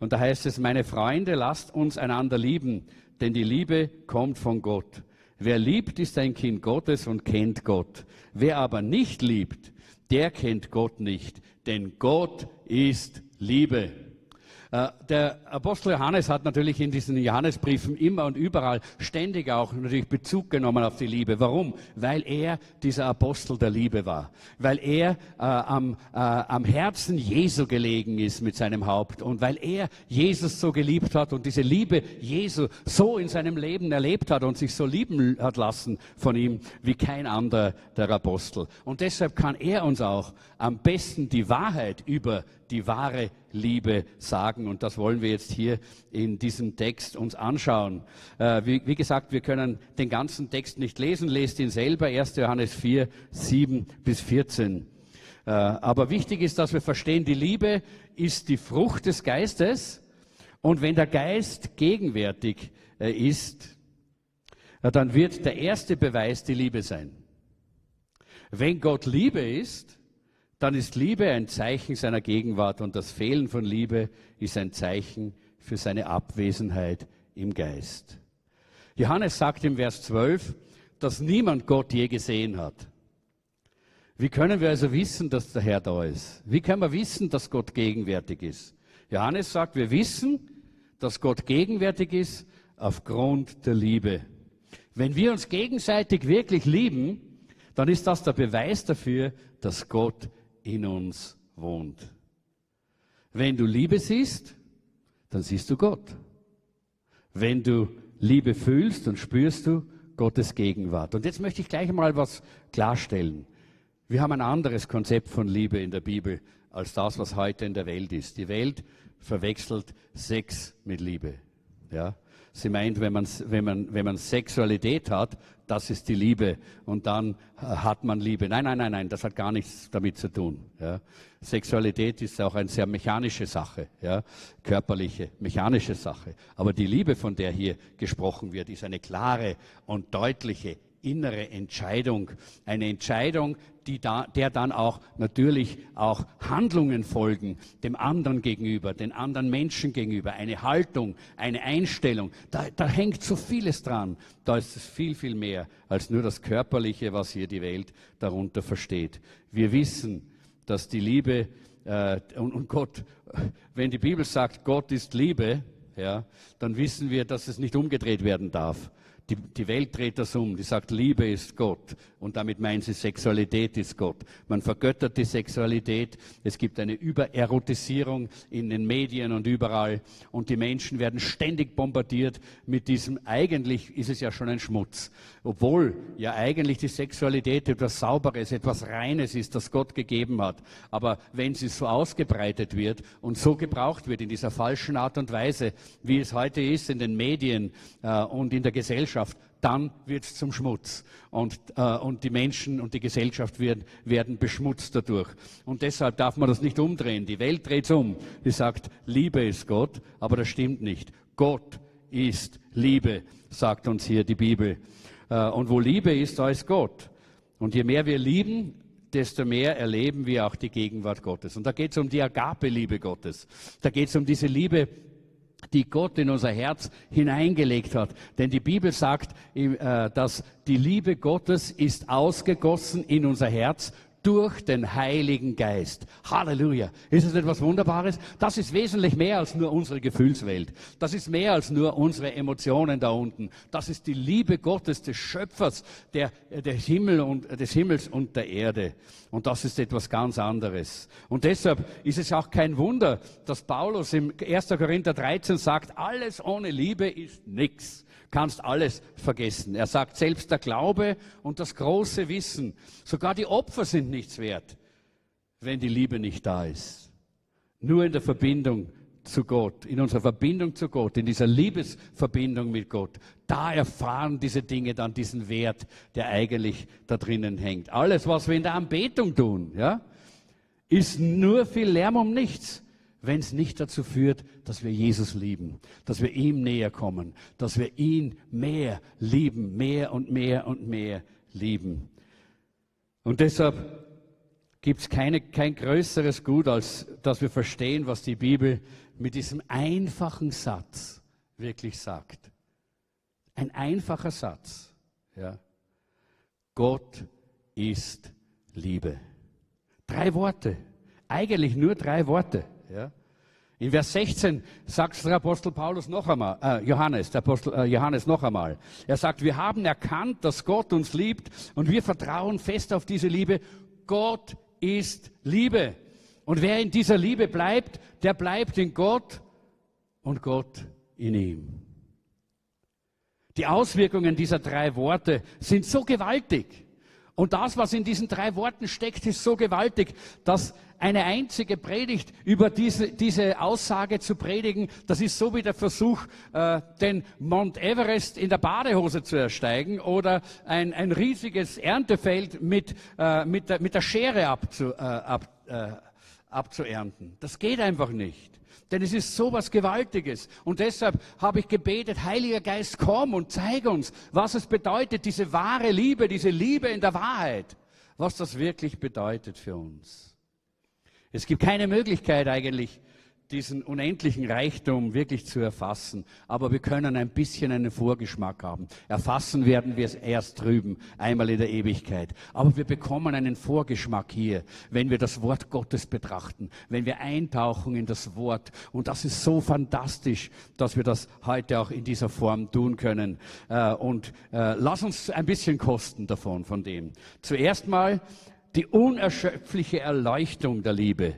Und da heißt es, meine Freunde, lasst uns einander lieben, denn die Liebe kommt von Gott. Wer liebt, ist ein Kind Gottes und kennt Gott. Wer aber nicht liebt, der kennt Gott nicht, denn Gott ist Liebe. Äh, der Apostel Johannes hat natürlich in diesen Johannesbriefen immer und überall ständig auch natürlich Bezug genommen auf die Liebe. Warum? Weil er dieser Apostel der Liebe war. Weil er äh, am, äh, am Herzen Jesu gelegen ist mit seinem Haupt und weil er Jesus so geliebt hat und diese Liebe Jesu so in seinem Leben erlebt hat und sich so lieben hat lassen von ihm wie kein anderer der Apostel. Und deshalb kann er uns auch am besten die Wahrheit über die wahre Liebe sagen. Und das wollen wir jetzt hier in diesem Text uns anschauen. Äh, wie, wie, gesagt, wir können den ganzen Text nicht lesen. Lest ihn selber. 1. Johannes 4, 7 bis 14. Äh, aber wichtig ist, dass wir verstehen, die Liebe ist die Frucht des Geistes. Und wenn der Geist gegenwärtig äh, ist, äh, dann wird der erste Beweis die Liebe sein. Wenn Gott Liebe ist, dann ist Liebe ein Zeichen seiner Gegenwart und das Fehlen von Liebe ist ein Zeichen für seine Abwesenheit im Geist. Johannes sagt im Vers 12, dass niemand Gott je gesehen hat. Wie können wir also wissen, dass der Herr da ist? Wie können wir wissen, dass Gott gegenwärtig ist? Johannes sagt, wir wissen, dass Gott gegenwärtig ist aufgrund der Liebe. Wenn wir uns gegenseitig wirklich lieben, dann ist das der Beweis dafür, dass Gott in uns wohnt. Wenn du Liebe siehst, dann siehst du Gott. Wenn du Liebe fühlst, dann spürst du Gottes Gegenwart. Und jetzt möchte ich gleich mal was klarstellen. Wir haben ein anderes Konzept von Liebe in der Bibel als das, was heute in der Welt ist. Die Welt verwechselt Sex mit Liebe. Ja? Sie meint, wenn man, wenn, man, wenn man Sexualität hat, das ist die Liebe und dann hat man Liebe. Nein, nein, nein, nein, das hat gar nichts damit zu tun. Ja. Sexualität ist auch eine sehr mechanische Sache, ja, körperliche, mechanische Sache. Aber die Liebe, von der hier gesprochen wird, ist eine klare und deutliche innere Entscheidung. Eine Entscheidung, da, der dann auch natürlich auch Handlungen folgen, dem anderen gegenüber, den anderen Menschen gegenüber, eine Haltung, eine Einstellung. Da, da hängt so vieles dran. Da ist es viel, viel mehr als nur das Körperliche, was hier die Welt darunter versteht. Wir wissen, dass die Liebe äh, und, und Gott, wenn die Bibel sagt, Gott ist Liebe, ja, dann wissen wir, dass es nicht umgedreht werden darf. Die, die Welt dreht das um. Die sagt, Liebe ist Gott. Und damit meinen sie, Sexualität ist Gott. Man vergöttert die Sexualität. Es gibt eine Übererotisierung in den Medien und überall. Und die Menschen werden ständig bombardiert mit diesem, eigentlich ist es ja schon ein Schmutz. Obwohl ja eigentlich die Sexualität etwas Sauberes, etwas Reines ist, das Gott gegeben hat. Aber wenn sie so ausgebreitet wird und so gebraucht wird in dieser falschen Art und Weise, wie es heute ist in den Medien äh, und in der Gesellschaft, dann wird es zum Schmutz. Und, äh, und die Menschen und die Gesellschaft werden, werden beschmutzt dadurch. Und deshalb darf man das nicht umdrehen. Die Welt dreht es um. Die sagt, Liebe ist Gott, aber das stimmt nicht. Gott ist Liebe, sagt uns hier die Bibel. Äh, und wo Liebe ist, da ist Gott. Und je mehr wir lieben, desto mehr erleben wir auch die Gegenwart Gottes. Und da geht es um die Agape-Liebe Gottes. Da geht es um diese Liebe, die Gott in unser Herz hineingelegt hat. Denn die Bibel sagt, äh, dass die Liebe Gottes ist ausgegossen in unser Herz durch den Heiligen Geist. Halleluja. Ist das etwas Wunderbares? Das ist wesentlich mehr als nur unsere Gefühlswelt. Das ist mehr als nur unsere Emotionen da unten. Das ist die Liebe Gottes, des Schöpfers, der, der Himmel und, des Himmels und der Erde. Und das ist etwas ganz anderes. Und deshalb ist es auch kein Wunder, dass Paulus im 1. Korinther 13 sagt, alles ohne Liebe ist nichts. Kannst alles vergessen. Er sagt, selbst der Glaube und das große Wissen, sogar die Opfer sind nichts wert, wenn die Liebe nicht da ist. Nur in der Verbindung zu Gott, in unserer Verbindung zu Gott, in dieser Liebesverbindung mit Gott, da erfahren diese Dinge dann diesen Wert, der eigentlich da drinnen hängt. Alles, was wir in der Anbetung tun, ja, ist nur viel Lärm um nichts, wenn es nicht dazu führt, dass wir Jesus lieben, dass wir ihm näher kommen, dass wir ihn mehr lieben, mehr und mehr und mehr lieben. Und deshalb gibt es kein größeres Gut, als dass wir verstehen, was die Bibel mit diesem einfachen Satz wirklich sagt. Ein einfacher Satz. Ja. Gott ist Liebe. Drei Worte. Eigentlich nur drei Worte. Ja. In Vers 16 sagt der Apostel Paulus noch einmal, äh, Johannes, der Apostel äh, Johannes noch einmal. Er sagt, wir haben erkannt, dass Gott uns liebt und wir vertrauen fest auf diese Liebe. Gott ist Liebe. Und wer in dieser Liebe bleibt, der bleibt in Gott und Gott in ihm. Die Auswirkungen dieser drei Worte sind so gewaltig. Und das, was in diesen drei Worten steckt, ist so gewaltig, dass eine einzige Predigt über diese, diese Aussage zu predigen, das ist so wie der Versuch, äh, den Mount Everest in der Badehose zu ersteigen oder ein, ein riesiges Erntefeld mit, äh, mit, der, mit der Schere abzu, äh, ab, äh, abzuernten. Das geht einfach nicht. Denn es ist so was Gewaltiges. Und deshalb habe ich gebetet, Heiliger Geist, komm und zeig uns, was es bedeutet, diese wahre Liebe, diese Liebe in der Wahrheit, was das wirklich bedeutet für uns. Es gibt keine Möglichkeit eigentlich, diesen unendlichen Reichtum wirklich zu erfassen. Aber wir können ein bisschen einen Vorgeschmack haben. Erfassen werden wir es erst drüben, einmal in der Ewigkeit. Aber wir bekommen einen Vorgeschmack hier, wenn wir das Wort Gottes betrachten, wenn wir eintauchen in das Wort. Und das ist so fantastisch, dass wir das heute auch in dieser Form tun können. Äh, und äh, lass uns ein bisschen kosten davon, von dem. Zuerst mal die unerschöpfliche Erleuchtung der Liebe.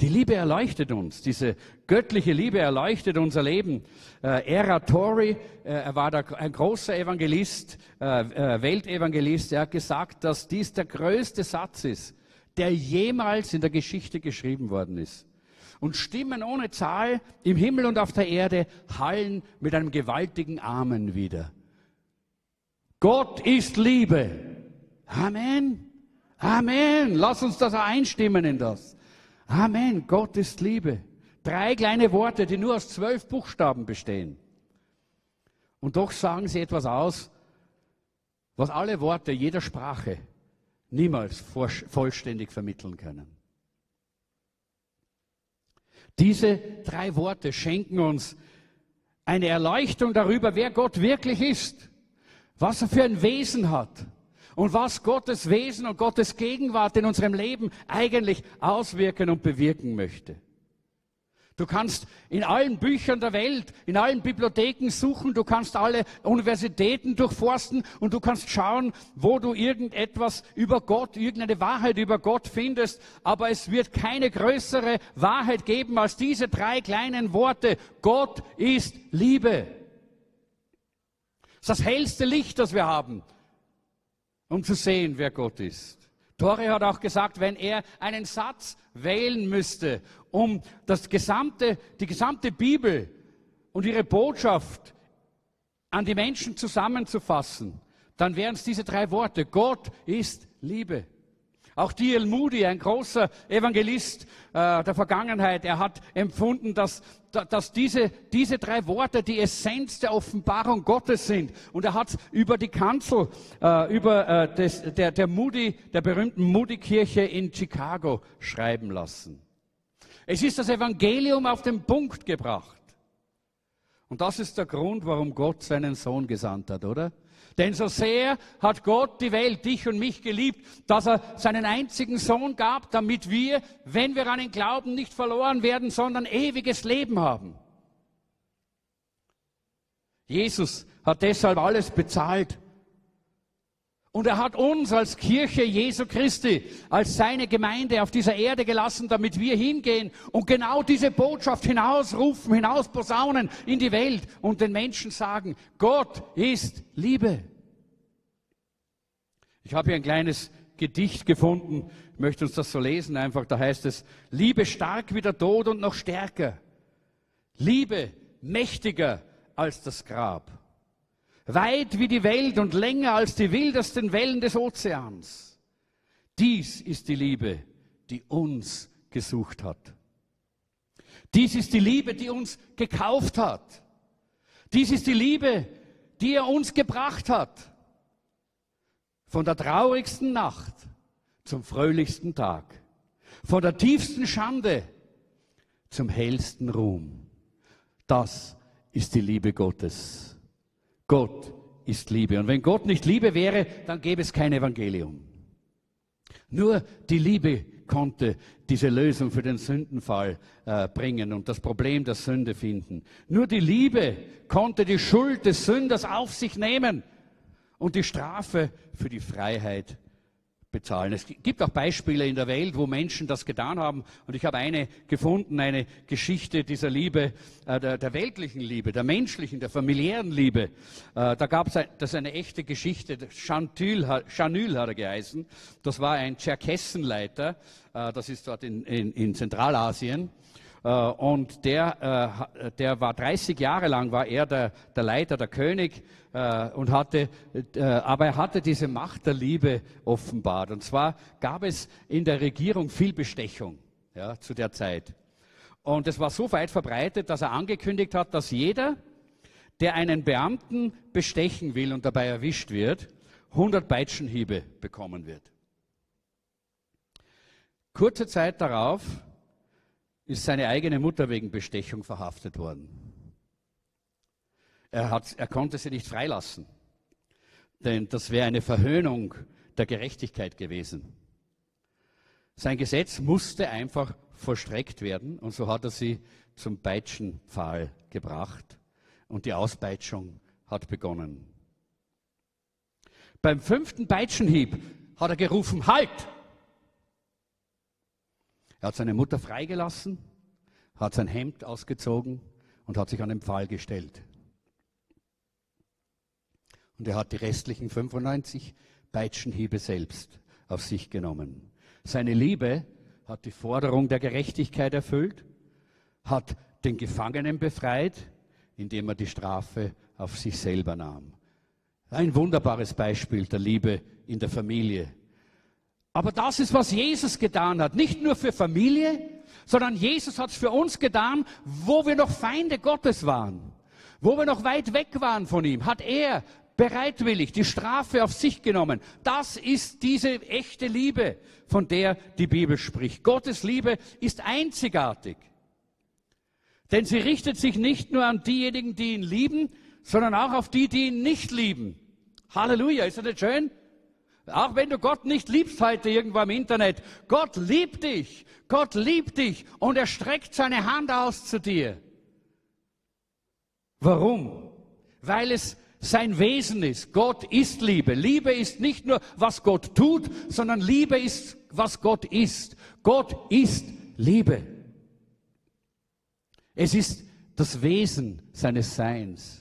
Die Liebe erleuchtet uns, diese göttliche Liebe erleuchtet unser Leben. Äh, Era Tori, äh, er war der, ein großer Evangelist, äh, äh, Weltevangelist, er hat gesagt, dass dies der größte Satz ist, der jemals in der Geschichte geschrieben worden ist. Und Stimmen ohne Zahl im Himmel und auf der Erde hallen mit einem gewaltigen Amen wieder. Gott ist Liebe. Amen. Amen. Lass uns das einstimmen in das. Amen. Gott ist Liebe. Drei kleine Worte, die nur aus zwölf Buchstaben bestehen. Und doch sagen sie etwas aus, was alle Worte jeder Sprache niemals vollständig vermitteln können. Diese drei Worte schenken uns eine Erleuchtung darüber, wer Gott wirklich ist, was er für ein Wesen hat, und was Gottes Wesen und Gottes Gegenwart in unserem Leben eigentlich auswirken und bewirken möchte. Du kannst in allen Büchern der Welt, in allen Bibliotheken suchen, du kannst alle Universitäten durchforsten und du kannst schauen, wo du irgendetwas über Gott, irgendeine Wahrheit über Gott findest, aber es wird keine größere Wahrheit geben als diese drei kleinen Worte. Gott ist Liebe. Das ist das hellste Licht, das wir haben um zu sehen, wer Gott ist. Tore hat auch gesagt, wenn er einen Satz wählen müsste, um das gesamte, die gesamte Bibel und ihre Botschaft an die Menschen zusammenzufassen, dann wären es diese drei Worte. Gott ist Liebe. Auch D.L. Moody, ein großer Evangelist äh, der Vergangenheit, er hat empfunden, dass, dass diese, diese drei Worte die Essenz der Offenbarung Gottes sind. Und er hat über die Kanzel, äh, über äh, des, der, der Moody, der berühmten Moody-Kirche in Chicago schreiben lassen. Es ist das Evangelium auf den Punkt gebracht. Und das ist der Grund, warum Gott seinen Sohn gesandt hat, oder? Denn so sehr hat Gott die Welt, dich und mich geliebt, dass er seinen einzigen Sohn gab, damit wir, wenn wir an ihn glauben, nicht verloren werden, sondern ewiges Leben haben. Jesus hat deshalb alles bezahlt, Und er hat uns als Kirche Jesu Christi, als seine Gemeinde auf dieser Erde gelassen, damit wir hingehen und genau diese Botschaft hinausrufen, hinausposaunen in die Welt und den Menschen sagen, Gott ist Liebe. Ich habe hier ein kleines Gedicht gefunden, ich möchte uns das so lesen einfach, da heißt es, Liebe stark wie der Tod und noch stärker. Liebe mächtiger als das Grab weit wie die Welt und länger als die wildesten Wellen des Ozeans. Dies ist die Liebe, die uns gesucht hat. Dies ist die Liebe, die uns gekauft hat. Dies ist die Liebe, die er uns gebracht hat. Von der traurigsten Nacht zum fröhlichsten Tag. Von der tiefsten Schande zum hellsten Ruhm. Das ist die Liebe Gottes. Gott ist Liebe. Und wenn Gott nicht Liebe wäre, dann gäbe es kein Evangelium. Nur die Liebe konnte diese Lösung für den Sündenfall äh, bringen und das Problem der Sünde finden. Nur die Liebe konnte die Schuld des Sünders auf sich nehmen und die Strafe für die Freiheit bezahlen. Es gibt auch Beispiele in der Welt, wo Menschen das getan haben. Und ich habe eine gefunden, eine Geschichte dieser Liebe, äh, der, der, weltlichen Liebe, der menschlichen, der familiären Liebe. Äh, da gab es ein, das eine echte Geschichte. Chantyl, Chanül hat er geheißen. Das war ein Tscherkessenleiter. Äh, das ist dort in, in, in Zentralasien. Äh, und der, äh, der war 30 Jahre lang, war er der, der Leiter, der König äh, und hatte, aber er hatte diese Macht der Liebe offenbart. Und zwar gab es in der Regierung viel Bestechung ja, zu der Zeit. Und es war so weit verbreitet, dass er angekündigt hat, dass jeder, der einen Beamten bestechen will und dabei erwischt wird, 100 Peitschenhiebe bekommen wird. Kurze Zeit darauf ist seine eigene Mutter wegen Bestechung verhaftet worden. Er, hat, er konnte sie nicht freilassen, denn das wäre eine Verhöhnung der Gerechtigkeit gewesen. Sein Gesetz musste einfach vollstreckt werden und so hat er sie zum Peitschenpfahl gebracht und die Auspeitschung hat begonnen. Beim fünften Peitschenhieb hat er gerufen, halt! Er hat seine Mutter freigelassen, hat sein Hemd ausgezogen und hat sich an den Pfahl gestellt. Und er hat die restlichen 95 Peitschenhiebe selbst auf sich genommen. Seine Liebe hat die Forderung der Gerechtigkeit erfüllt, hat den Gefangenen befreit, indem er die Strafe auf sich selber nahm. Ein wunderbares Beispiel der Liebe in der Familie, aber das ist, was Jesus getan hat. Nicht nur für Familie, sondern Jesus hat es für uns getan, wo wir noch Feinde Gottes waren. Wo wir noch weit weg waren von ihm, hat er bereitwillig die Strafe auf sich genommen. Das ist diese echte Liebe, von der die Bibel spricht. Gottes Liebe ist einzigartig. Denn sie richtet sich nicht nur an diejenigen, die ihn lieben, sondern auch auf die, die ihn nicht lieben. Halleluja, ist das nicht schön? Auch wenn du Gott nicht liebst heute irgendwo im Internet. Gott liebt dich. Gott liebt dich und er streckt seine Hand aus zu dir. Warum? Weil es sein Wesen ist. Gott ist Liebe. Liebe ist nicht nur, was Gott tut, sondern Liebe ist, was Gott ist. Gott ist Liebe. Es ist das Wesen seines Seins.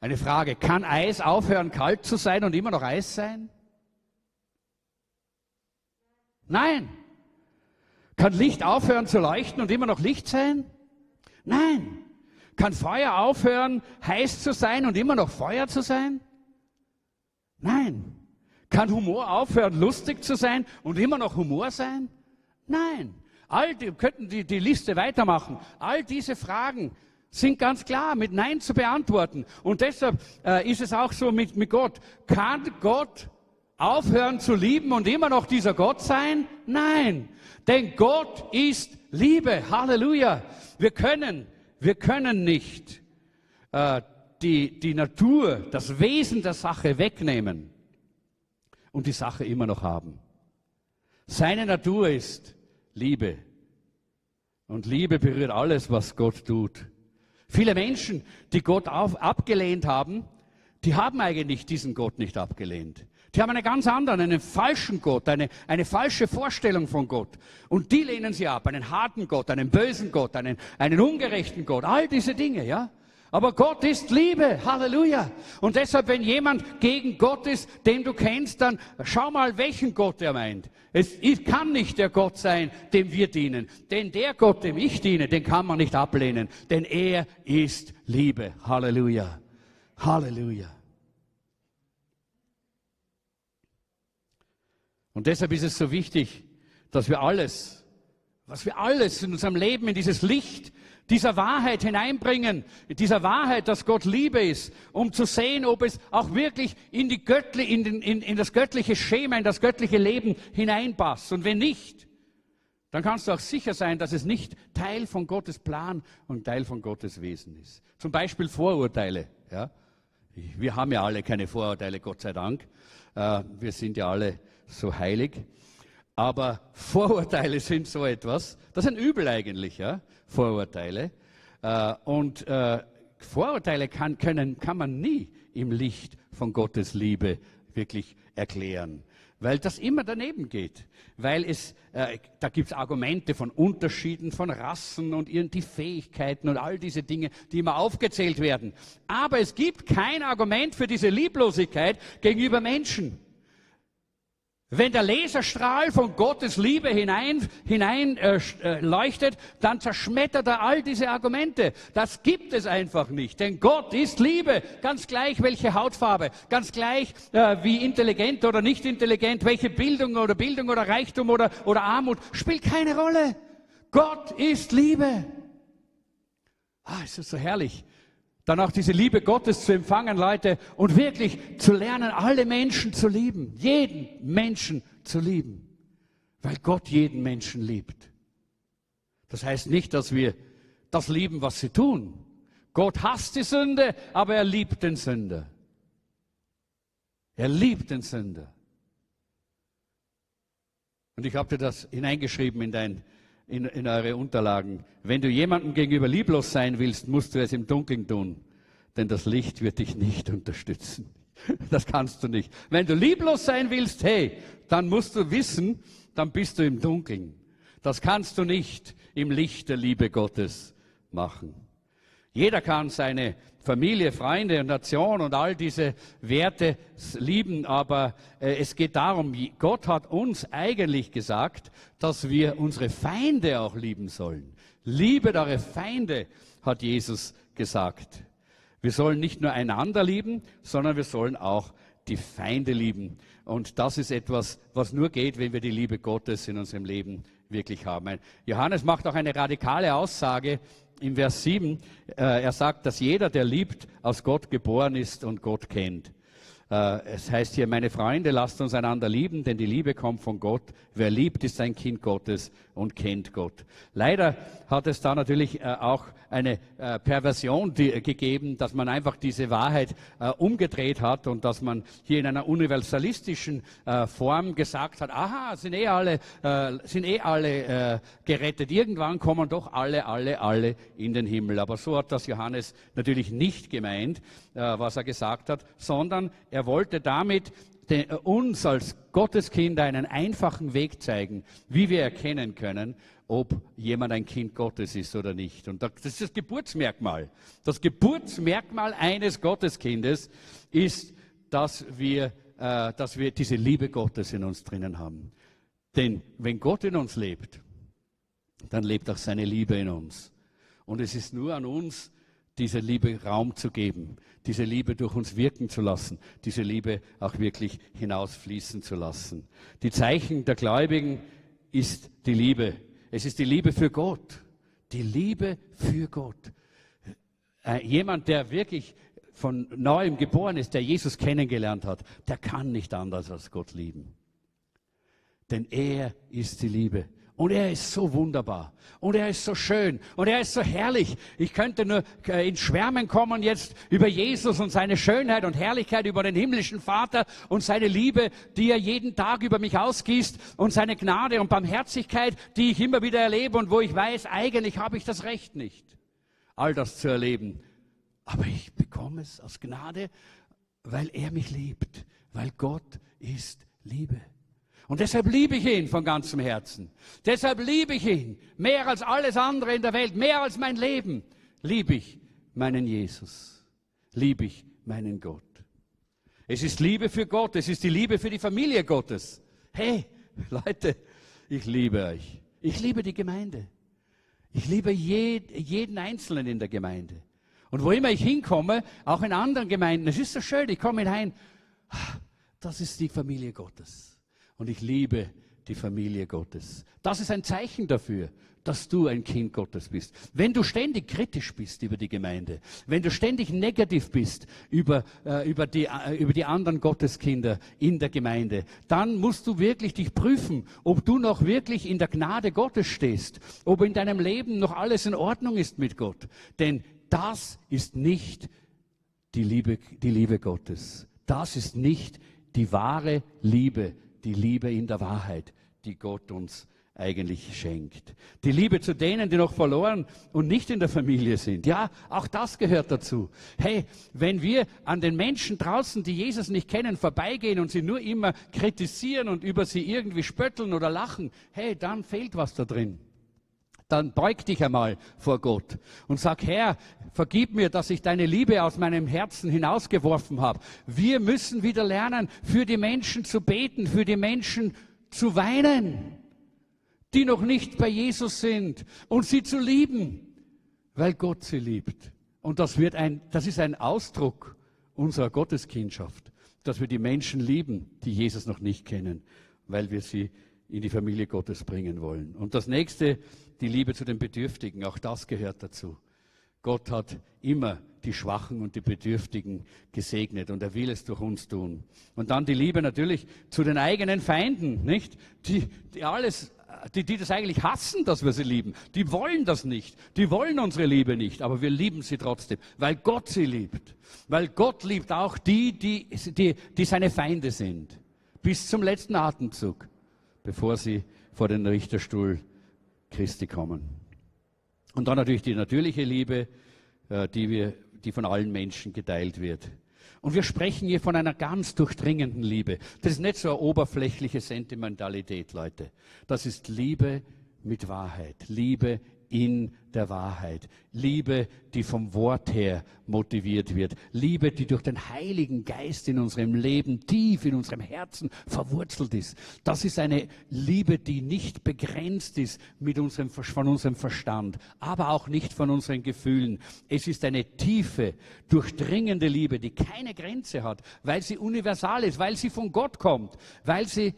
Eine Frage, kann Eis aufhören kalt zu sein und immer noch Eis sein? Nein. Kann Licht aufhören zu leuchten und immer noch Licht sein? Nein. Kann Feuer aufhören heiß zu sein und immer noch Feuer zu sein? Nein. Kann Humor aufhören lustig zu sein und immer noch Humor sein? Nein. All die könnten die, die Liste weitermachen. All diese Fragen sind ganz klar mit Nein zu beantworten. Und deshalb äh, ist es auch so mit, mit Gott. Kann Gott aufhören zu lieben und immer noch dieser Gott sein? Nein. Denn Gott ist Liebe. Halleluja. Wir können, wir können nicht äh, die, die Natur, das Wesen der Sache wegnehmen und die Sache immer noch haben. Seine Natur ist Liebe. Und Liebe berührt alles, was Gott tut. Viele Menschen, die Gott auf, abgelehnt haben, die haben eigentlich diesen Gott nicht abgelehnt. Die haben einen ganz anderen, einen falschen Gott, eine, eine falsche Vorstellung von Gott. Und die lehnen sie ab, einen harten Gott, einen bösen Gott, einen, einen ungerechten Gott, all diese Dinge, ja. Aber Gott ist Liebe, Halleluja. Und deshalb, wenn jemand gegen Gott ist, den du kennst, dann schau mal, welchen Gott er meint. Es kann nicht der Gott sein, dem wir dienen. Denn der Gott, dem ich diene, den kann man nicht ablehnen. Denn er ist Liebe, Halleluja. Halleluja. Und deshalb ist es so wichtig, dass wir alles, was wir alles in unserem Leben in dieses Licht dieser Wahrheit hineinbringen, dieser Wahrheit, dass Gott Liebe ist, um zu sehen, ob es auch wirklich in, die Göttli, in, den, in, in das göttliche Schema, in das göttliche Leben hineinpasst. Und wenn nicht, dann kannst du auch sicher sein, dass es nicht Teil von Gottes Plan und Teil von Gottes Wesen ist. Zum Beispiel Vorurteile. Ja? Wir haben ja alle keine Vorurteile, Gott sei Dank. Äh, wir sind ja alle so heilig. Aber <laughs> Vorurteile sind so etwas, das ist ein Übel eigentlich, ja? Vorurteile. Äh, und äh, Vorurteile kann, können, kann man nie im Licht von Gottes Liebe wirklich erklären weil das immer daneben geht. Weil es, äh, da gibt es Argumente von Unterschieden, von Rassen und die Fähigkeiten und all diese Dinge, die immer aufgezählt werden. Aber es gibt kein Argument für diese Lieblosigkeit gegenüber Menschen. Wenn der Laserstrahl von Gottes Liebe hinein, hinein äh, äh, leuchtet, dann zerschmettert er all diese Argumente. Das gibt es einfach nicht. Denn Gott ist Liebe. Ganz gleich welche Hautfarbe, ganz gleich äh, wie intelligent oder nicht intelligent, welche Bildung oder Bildung oder Reichtum oder, oder Armut, spielt keine Rolle. Gott ist Liebe. Ah, es ist so herrlich dann auch diese Liebe Gottes zu empfangen, Leute, und wirklich zu lernen, alle Menschen zu lieben, jeden Menschen zu lieben, weil Gott jeden Menschen liebt. Das heißt nicht, dass wir das lieben, was sie tun. Gott hasst die Sünde, aber er liebt den Sünder. Er liebt den Sünder. Und ich habe dir das hineingeschrieben in, dein, in, in eure Unterlagen. Wenn du jemandem gegenüber lieblos sein willst, musst du es im Dunkeln tun, denn das Licht wird dich nicht unterstützen. <laughs> Das kannst du nicht. Wenn du lieblos sein willst, hey, dann musst du wissen, dann bist du im Dunkeln. Das kannst du nicht im Licht der Liebe Gottes machen. Jeder kann seine Familie, Freunde und Nation und all diese Werte lieben, aber äh, es geht darum, Gott hat uns eigentlich gesagt, dass wir unsere Feinde auch lieben sollen. Liebet eure Feinde, hat Jesus gesagt. Wir sollen nicht nur einander lieben, sondern wir sollen auch die Feinde lieben. Und das ist etwas, was nur geht, wenn wir die Liebe Gottes in unserem Leben wirklich haben. Johannes macht auch eine radikale Aussage im Vers 7. Äh, er sagt, dass jeder, der liebt, aus Gott geboren ist und Gott kennt. Äh, es heißt hier, meine Freunde, lasst uns einander lieben, denn die Liebe kommt von Gott. Wer liebt, ist ein Kind Gottes und kennt Gott. Leider hat es da natürlich äh, auch eine äh, Perversion gegeben, dass man einfach diese Wahrheit umgedreht hat und dass man hier in einer universalistischen Form gesagt hat, aha, sind eh alle, sind eh alle gerettet. Irgendwann kommen doch alle, alle, alle in den Himmel. Aber so hat das Johannes natürlich nicht gemeint, was er gesagt hat, sondern er wollte damit äh, uns als Gotteskinder einen einfachen Weg zeigen, wie wir erkennen können, ob jemand ein Kind Gottes ist oder nicht. Und das ist das Geburtsmerkmal. Das Geburtsmerkmal eines Gotteskindes ist, dass wir, äh, dass wir diese Liebe Gottes in uns drinnen haben. Denn wenn Gott in uns lebt, dann lebt auch seine Liebe in uns. Und es ist nur an uns, diese Liebe Raum zu geben, diese Liebe durch uns wirken zu lassen, diese Liebe auch wirklich hinausfließen zu lassen. Die Zeichen der Gläubigen ist die Liebe. Es ist die Liebe für Gott. Die Liebe für Gott. Äh, jemand, der wirklich von neuem geboren ist, der Jesus kennengelernt hat, der kann nicht anders als Gott lieben. Denn er ist die Liebe. Und er ist so wunderbar. Und er ist so schön. Und er ist so herrlich. Ich könnte nur äh, in Schwärmen kommen jetzt über Jesus und seine Schönheit und Herrlichkeit, über den himmlischen Vater und seine Liebe, die er jeden Tag über mich ausgießt und seine Gnade und Barmherzigkeit, die ich immer wieder erlebe und wo ich weiß, eigentlich habe ich das Recht nicht, all das zu erleben. Aber ich bekomme es aus Gnade weil er mich liebt, weil Gott ist Liebe. Und deshalb liebe ich ihn von ganzem Herzen. Deshalb liebe ich ihn mehr als alles andere in der Welt, mehr als mein Leben. Liebe ich meinen Jesus. Liebe ich meinen Gott. Es ist Liebe für Gott, es ist die Liebe für die Familie Gottes. Hey, Leute, ich liebe euch. Ich liebe die Gemeinde. Ich liebe jeden Einzelnen in der Gemeinde. Und wo immer ich hinkomme, auch in anderen Gemeinden, es ist so schön, ich komme hinein, das ist die Familie Gottes. Und ich liebe die Familie Gottes. Das ist ein Zeichen dafür, dass du ein Kind Gottes bist. Wenn du ständig kritisch bist über die Gemeinde, wenn du ständig negativ bist über, äh, über, die, äh, über die anderen Gotteskinder in der Gemeinde, dann musst du wirklich dich prüfen, ob du noch wirklich in der Gnade Gottes stehst, ob in deinem Leben noch alles in Ordnung ist mit Gott. Denn das ist nicht die Liebe, die Liebe Gottes. Das ist nicht die wahre Liebe, die Liebe in der Wahrheit, die Gott uns eigentlich schenkt. Die Liebe zu denen, die noch verloren und nicht in der Familie sind. Ja, auch das gehört dazu. Hey, wenn wir an den Menschen draußen, die Jesus nicht kennen, vorbeigehen und sie nur immer kritisieren und über sie irgendwie spötteln oder lachen, hey, dann fehlt was da drin dann beug dich einmal vor Gott und sag, Herr, vergib mir, dass ich deine Liebe aus meinem Herzen hinausgeworfen habe. Wir müssen wieder lernen, für die Menschen zu beten, für die Menschen zu weinen die noch nicht bei Jesus sind und sie zu lieben, weil Gott sie liebt. Und das, wird ein, das ist ein Ausdruck unserer Gotteskindschaft, dass wir die Menschen lieben, die Jesus noch nicht kennen, weil wir sie in die Familie Gottes bringen wollen. Und das nächste, die Liebe zu den Bedürftigen, auch das gehört dazu. Gott hat immer die Schwachen und die Bedürftigen gesegnet und er will es durch uns tun. Und dann die Liebe natürlich zu den eigenen Feinden, nicht? Die, die alles die, die das eigentlich hassen, dass wir sie lieben, die wollen das nicht. Die wollen unsere Liebe nicht, aber wir lieben sie trotzdem, weil Gott sie liebt. Weil Gott liebt auch die, die, die, die seine Feinde sind. Bis zum letzten Atemzug, bevor sie vor den Richterstuhl Christi kommen. Und dann natürlich die natürliche Liebe, äh, die, wir, die von allen Menschen geteilt wird. Und wir sprechen hier von einer ganz durchdringenden Liebe. Das ist nicht so eine oberflächliche Sentimentalität, Leute. Das ist Liebe mit Wahrheit. Liebe in der Wahrheit. Liebe, die vom Wort her motiviert wird. Liebe, die durch den Heiligen Geist in unserem Leben, tief in unserem Herzen verwurzelt ist. Das ist eine Liebe, die nicht begrenzt ist mit unserem, von unserem Verstand, aber auch nicht von unseren Gefühlen. Es ist eine tiefe, durchdringende Liebe, die keine Grenze hat, weil sie universal ist, weil sie von Gott kommt, weil sie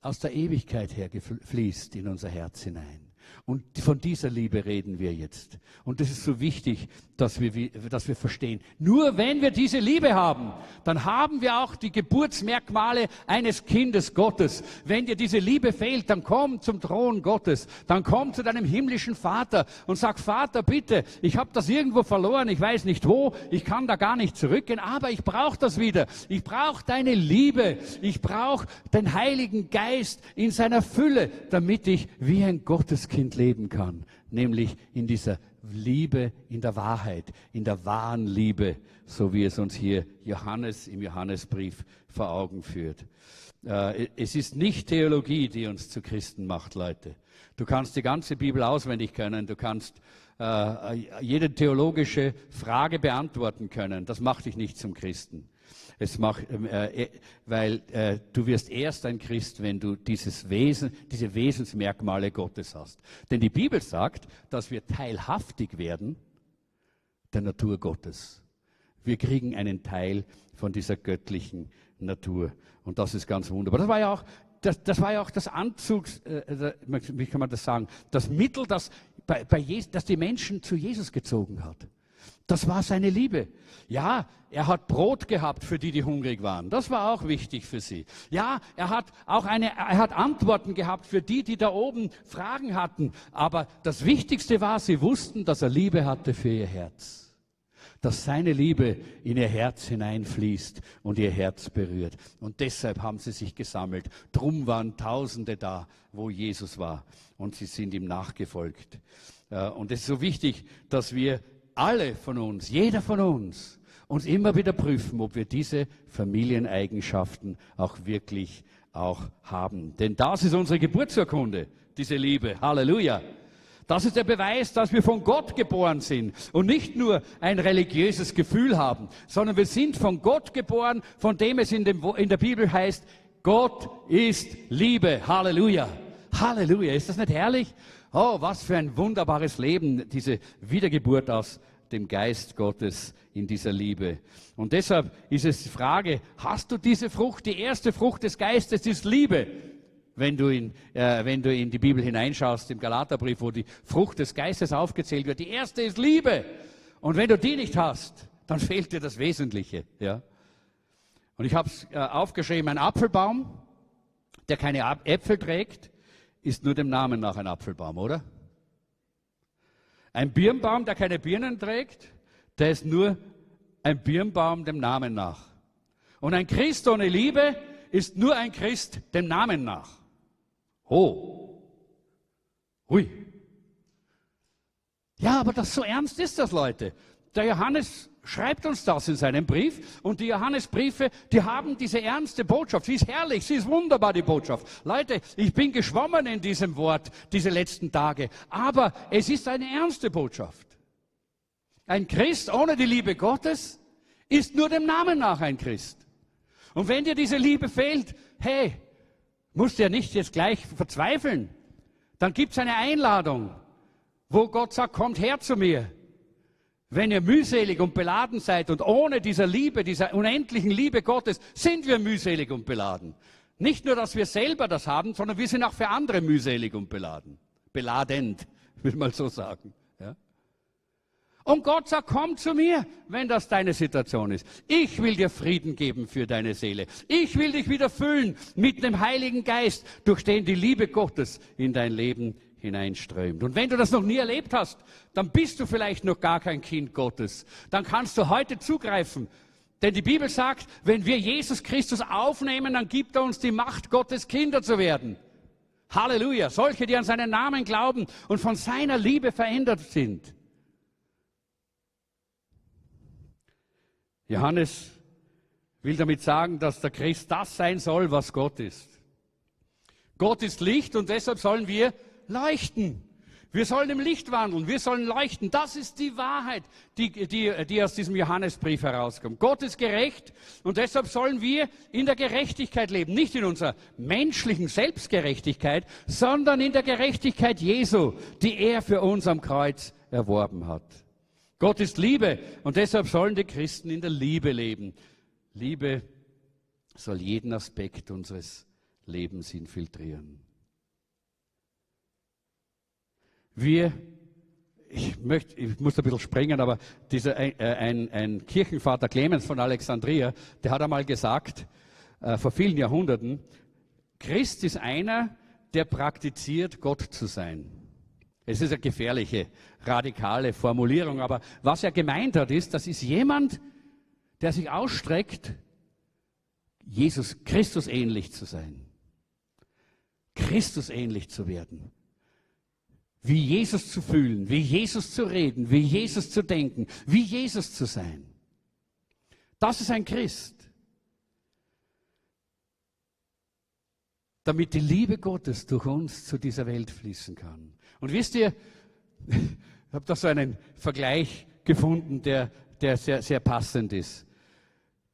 aus der Ewigkeit her fließt in unser Herz hinein. Und von dieser Liebe reden wir jetzt. Und das ist so wichtig, dass wir, dass wir verstehen. Nur wenn wir diese Liebe haben, dann haben wir auch die Geburtsmerkmale eines Kindes Gottes. Wenn dir diese Liebe fehlt, dann komm zum Thron Gottes. Dann komm zu deinem himmlischen Vater und sag, Vater, bitte, ich habe das irgendwo verloren, ich weiß nicht wo, ich kann da gar nicht zurückgehen, aber ich brauche das wieder. Ich brauche deine Liebe. Ich brauche den Heiligen Geist in seiner Fülle, damit ich wie ein Gotteskind leben kann, nämlich in dieser Liebe, in der Wahrheit, in der wahren Liebe, so wie es uns hier Johannes im Johannesbrief vor Augen führt. Äh, es ist nicht Theologie, die uns zu Christen macht, Leute. Du kannst die ganze Bibel auswendig können, du kannst äh, jede theologische Frage beantworten können. Das macht dich nicht zum Christen. Es macht, ähm, äh, äh, weil äh, du wirst erst ein Christ, wenn du dieses Wesen, diese Wesensmerkmale Gottes hast. Denn die Bibel sagt, dass wir teilhaftig werden der Natur Gottes. Wir kriegen einen Teil von dieser göttlichen Natur. Und das ist ganz wunderbar. Das war ja auch das, das ja das Anzugs, äh, wie kann man das sagen, das Mittel, das, bei, bei Jesus, das die Menschen zu Jesus gezogen hat. Das war seine Liebe. Ja, er hat Brot gehabt für die, die hungrig waren. Das war auch wichtig für sie. Ja, er hat auch eine, er hat Antworten gehabt für die, die da oben Fragen hatten. Aber das Wichtigste war, sie wussten, dass er Liebe hatte für ihr Herz. Dass seine Liebe in ihr Herz hineinfließt und ihr Herz berührt. Und deshalb haben sie sich gesammelt. Drum waren Tausende da, wo Jesus war. Und sie sind ihm nachgefolgt. Äh, und es ist so wichtig, dass wir alle von uns, jeder von uns, uns immer wieder prüfen, ob wir diese Familieneigenschaften auch wirklich auch haben. Denn das ist unsere Geburtsurkunde, diese Liebe. Halleluja. Das ist der Beweis, dass wir von Gott geboren sind und nicht nur ein religiöses Gefühl haben, sondern wir sind von Gott geboren, von dem es in, dem, in der Bibel heißt, Gott ist Liebe. Halleluja. Halleluja. Ist das nicht herrlich? Oh, was für ein wunderbares Leben, diese Wiedergeburt aus dem Geist Gottes in dieser Liebe. Und deshalb ist es die Frage, hast du diese Frucht? Die erste Frucht des Geistes ist Liebe wenn du, in, äh, wenn du in die Bibel hineinschaust, im Galaterbrief, wo die Frucht des Geistes aufgezählt wird. Die erste ist Liebe. Und wenn du die nicht hast, dann fehlt dir das Wesentliche. Ja? Und ich habe es äh, aufgeschrieben, ein Apfelbaum, der keine Äpfel trägt, ist nur dem Namen nach ein Apfelbaum, oder? Ein Birnbaum, der keine Birnen trägt, der ist nur ein Birnbaum dem Namen nach. Und ein Christ ohne Liebe ist nur ein Christ dem Namen nach. Oh. Hui. Ja, aber das so ernst ist das, Leute. Der Johannes schreibt uns das in seinem Brief und die Johannesbriefe, die haben diese ernste Botschaft. Sie ist herrlich, sie ist wunderbar, die Botschaft. Leute, ich bin geschwommen in diesem Wort diese letzten Tage, aber es ist eine ernste Botschaft. Ein Christ ohne die Liebe Gottes ist nur dem Namen nach ein Christ. Und wenn dir diese Liebe fehlt, hey, musst ja nicht jetzt gleich verzweifeln. Dann gibt es eine Einladung, wo Gott sagt, kommt her zu mir. Wenn ihr mühselig und beladen seid und ohne dieser Liebe, dieser unendlichen Liebe Gottes, sind wir mühselig und beladen. Nicht nur, dass wir selber das haben, sondern wir sind auch für andere mühselig und beladen. Beladend, <laughs> will man so sagen. Und Gott sagt, komm zu mir, wenn das deine Situation ist. Ich will dir Frieden geben für deine Seele. Ich will dich wieder füllen mit dem Heiligen Geist, durch den die Liebe Gottes in dein Leben hineinströmt. Und wenn du das noch nie erlebt hast, dann bist du vielleicht noch gar kein Kind Gottes. Dann kannst du heute zugreifen. Denn die Bibel sagt, wenn wir Jesus Christus aufnehmen, dann gibt er uns die Macht, Gottes Kinder zu werden. Halleluja. Solche, die an seinen Namen glauben und von seiner Liebe verändert sind. Johannes will damit sagen, dass der Christ das sein soll, was Gott ist. Gott ist Licht und deshalb sollen wir leuchten. Wir sollen im Licht wandeln, wir sollen leuchten. Das ist die Wahrheit, die, die, die aus diesem Johannesbrief herauskommt. Gott ist gerecht und deshalb sollen wir in der Gerechtigkeit leben. Nicht in unserer menschlichen Selbstgerechtigkeit, sondern in der Gerechtigkeit Jesu, die er für uns am Kreuz erworben hat. Gott ist Liebe und deshalb sollen die Christen in der Liebe leben. Liebe soll jeden Aspekt unseres Lebens infiltrieren. Wir, ich möchte, ich muss ein bisschen springen, aber dieser, äh, ein, ein Kirchenvater Clemens von Alexandria, der hat einmal gesagt, äh, vor vielen Jahrhunderten, Christ ist einer, der praktiziert, Gott zu sein. Es ist eine gefährliche, radikale Formulierung, aber was er gemeint hat, ist, das ist jemand, der sich ausstreckt, Jesus Christus ähnlich zu sein. Christus ähnlich zu werden. Wie Jesus zu fühlen, wie Jesus zu reden, wie Jesus zu denken, wie Jesus zu sein. Das ist ein Christ. Damit die Liebe Gottes durch uns zu dieser Welt fließen kann. Und wisst ihr, <laughs> ich habe da so einen Vergleich gefunden, der, der sehr, sehr passend ist.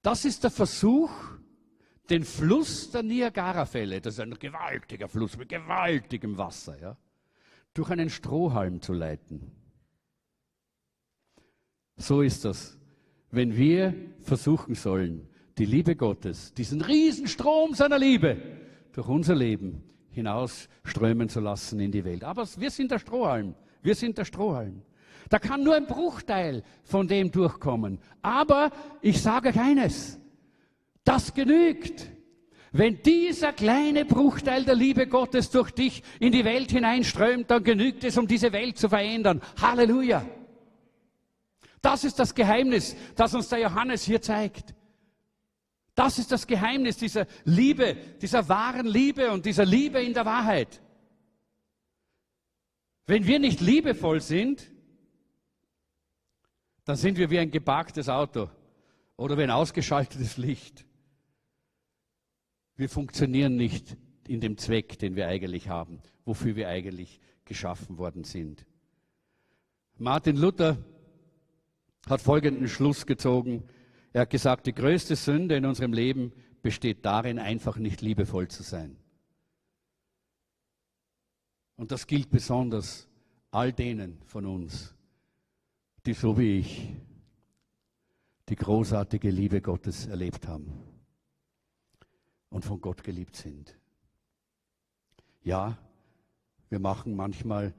Das ist der Versuch, den Fluss der Niagarafälle, das ist ein gewaltiger Fluss mit gewaltigem Wasser, ja, durch einen Strohhalm zu leiten. So ist das. Wenn wir versuchen sollen, die Liebe Gottes, diesen Riesenstrom seiner Liebe durch unser Leben hinausströmen zu lassen in die Welt. Aber wir sind der Strohhalm. Wir sind der Strohhalm. Da kann nur ein Bruchteil von dem durchkommen. Aber ich sage keines. Das genügt. Wenn dieser kleine Bruchteil der Liebe Gottes durch dich in die Welt hineinströmt, dann genügt es, um diese Welt zu verändern. Halleluja. Das ist das Geheimnis, das uns der Johannes hier zeigt. Das ist das Geheimnis dieser Liebe, dieser wahren Liebe und dieser Liebe in der Wahrheit. Wenn wir nicht liebevoll sind, dann sind wir wie ein geparktes Auto. oder wie ein ausgeschaltetes Licht. Wir funktionieren nicht in dem Zweck, den wir eigentlich haben, wofür wir eigentlich geschaffen worden sind. Martin Luther hat folgenden Schluss gezogen. Er hat gesagt, die größte Sünde in unserem Leben besteht darin, einfach nicht liebevoll zu sein. Und das gilt besonders all denen von uns, die so wie ich die großartige Liebe Gottes erlebt haben und von Gott geliebt sind. Ja, wir machen manchmal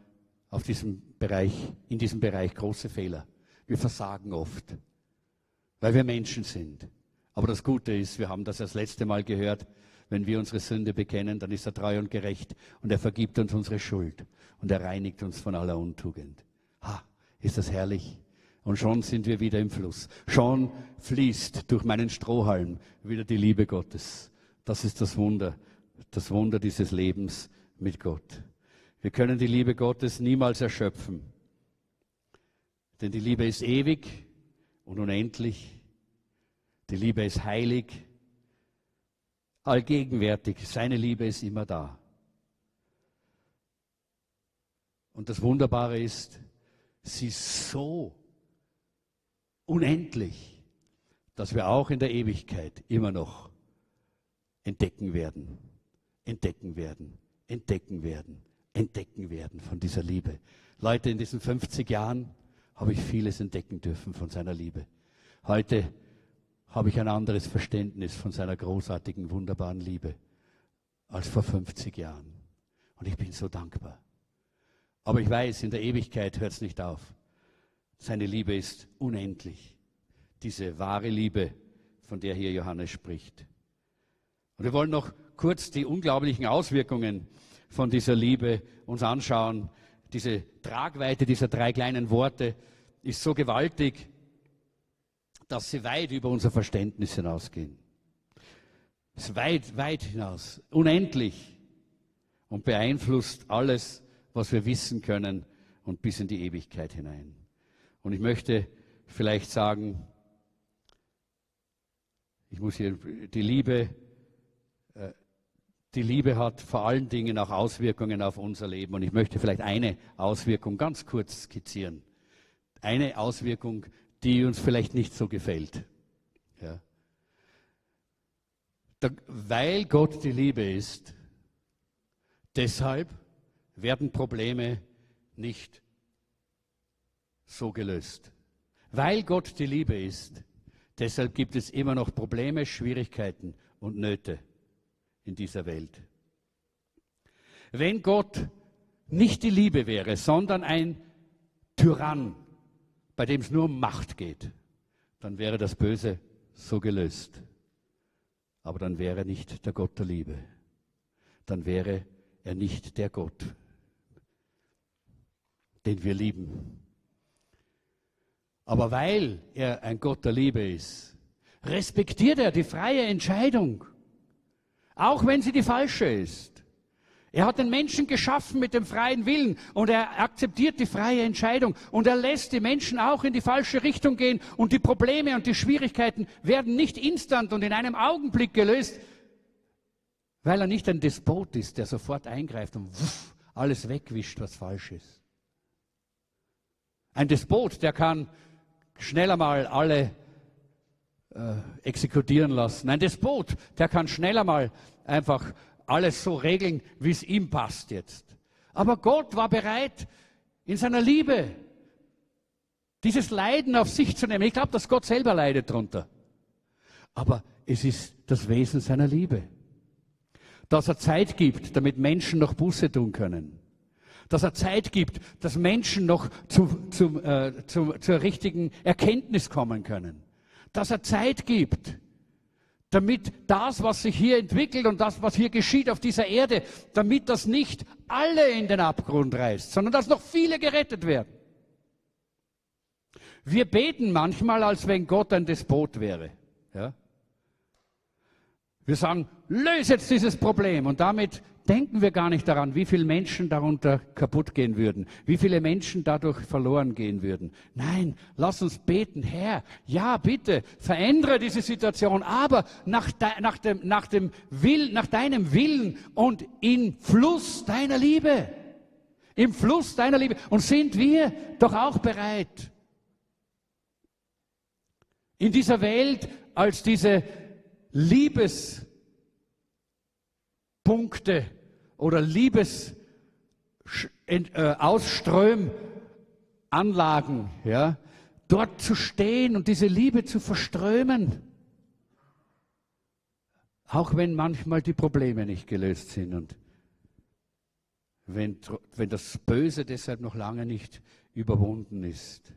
auf diesem Bereich, in diesem Bereich große Fehler. Wir versagen oft, weil wir Menschen sind. Aber das Gute ist, wir haben das das letzte Mal gehört, wenn wir unsere Sünde bekennen, dann ist er treu und gerecht und er vergibt uns unsere Schuld und er reinigt uns von aller Untugend. Ha, ist das herrlich? Und schon sind wir wieder im Fluss. Schon fließt durch meinen Strohhalm wieder die Liebe Gottes. Das ist das Wunder, das Wunder dieses Lebens mit Gott. Wir können die Liebe Gottes niemals erschöpfen. Denn die Liebe ist ewig und unendlich. Die Liebe ist heilig, allgegenwärtig. Seine Liebe ist immer da. Und das Wunderbare ist, sie ist so unendlich, dass wir auch in der Ewigkeit immer noch entdecken werden, entdecken werden, entdecken werden, entdecken werden von dieser Liebe. Leute, in diesen 50 Jahren habe ich vieles entdecken dürfen von seiner Liebe. Heute habe ich ein anderes Verständnis von seiner großartigen, wunderbaren Liebe als vor 50 Jahren. Und ich bin so dankbar. Aber ich weiß, in der Ewigkeit hört es nicht auf. Seine Liebe ist unendlich. Diese wahre Liebe, von der hier Johannes spricht. Und wir wollen noch kurz die unglaublichen Auswirkungen von dieser Liebe uns anschauen. Diese Tragweite dieser drei kleinen Worte ist so gewaltig, dass sie weit über unser Verständnis hinausgehen. Es ist weit, weit hinaus, unendlich und beeinflusst alles, was wir wissen können und bis in die Ewigkeit hinein. Und ich möchte vielleicht sagen, ich muss hier die Liebe die Liebe hat vor allen Dingen auch Auswirkungen auf unser Leben. Und ich möchte vielleicht eine Auswirkung ganz kurz skizzieren. Eine Auswirkung, die uns vielleicht nicht so gefällt. Ja. Da, weil Gott die Liebe ist, deshalb werden Probleme nicht so gelöst. Weil Gott die Liebe ist, deshalb gibt es immer noch Probleme, Schwierigkeiten und Nöte in dieser Welt. Wenn Gott nicht die Liebe wäre, sondern ein Tyrann, bei dem es nur um Macht geht, dann wäre das Böse so gelöst. Aber dann wäre er nicht der Gott der Liebe. Dann wäre er nicht der Gott, den wir lieben. Aber weil er ein Gott der Liebe ist, respektiert er die freie Entscheidung auch wenn sie die falsche ist. Er hat den Menschen geschaffen mit dem freien Willen und er akzeptiert die freie Entscheidung und er lässt die Menschen auch in die falsche Richtung gehen und die Probleme und die Schwierigkeiten werden nicht instant und in einem Augenblick gelöst, weil er nicht ein Despot ist, der sofort eingreift und wuff, alles wegwischt, was falsch ist. Ein Despot, der kann schneller mal alle äh, exekutieren lassen. Ein Despot, der kann schneller mal einfach alles so regeln, wie es ihm passt jetzt. Aber Gott war bereit, in seiner Liebe dieses Leiden auf sich zu nehmen. Ich glaube, dass Gott selber leidet darunter. Aber es ist das Wesen seiner Liebe. Dass er Zeit gibt, damit Menschen noch Buße tun können. Dass er Zeit gibt, dass Menschen noch zu, zu, äh, zu, zur richtigen Erkenntnis kommen können dass er Zeit gibt, damit das, was sich hier entwickelt und das, was hier geschieht auf dieser Erde, damit das nicht alle in den Abgrund reißt, sondern dass noch viele gerettet werden. Wir beten manchmal, als wenn Gott ein Despot wäre. Ja? Wir sagen, löse jetzt dieses Problem und damit denken wir gar nicht daran, wie viele Menschen darunter kaputt gehen würden, wie viele Menschen dadurch verloren gehen würden. Nein, lass uns beten, Herr, ja bitte, verändere diese Situation, aber nach, de, nach, dem, nach, dem Will, nach deinem Willen und im Fluss deiner Liebe. Im Fluss deiner Liebe. Und sind wir doch auch bereit, in dieser Welt als diese Liebespunkte oder Liebesausströmanlagen, äh, ja, dort zu stehen und diese Liebe zu verströmen. Auch wenn manchmal die Probleme nicht gelöst sind und wenn, wenn das Böse deshalb noch lange nicht überwunden ist.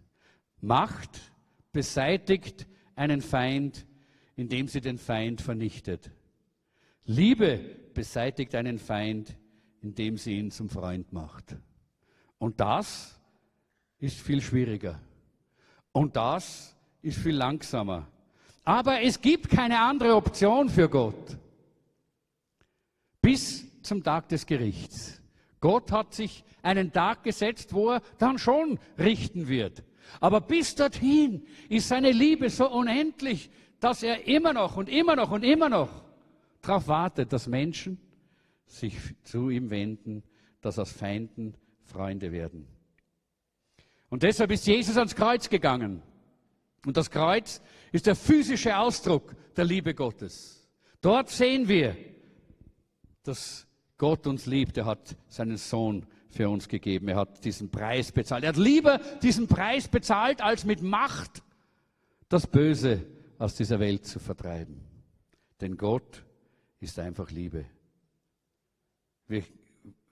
Macht beseitigt einen Feind, indem sie den Feind vernichtet. Liebe beseitigt einen Feind, indem sie ihn zum Freund macht. Und das ist viel schwieriger. Und das ist viel langsamer. Aber es gibt keine andere Option für Gott. Bis zum Tag des Gerichts. Gott hat sich einen Tag gesetzt, wo er dann schon richten wird. Aber bis dorthin ist seine Liebe so unendlich, dass er immer noch und immer noch und immer noch darauf wartet, dass Menschen sich zu ihm wenden, dass aus Feinden Freunde werden. Und deshalb ist Jesus ans Kreuz gegangen. Und das Kreuz ist der physische Ausdruck der Liebe Gottes. Dort sehen wir, dass Gott uns liebt. Er hat seinen Sohn für uns gegeben. Er hat diesen Preis bezahlt. Er hat lieber diesen Preis bezahlt, als mit Macht das Böse aus dieser Welt zu vertreiben. Denn Gott ist einfach Liebe. Wir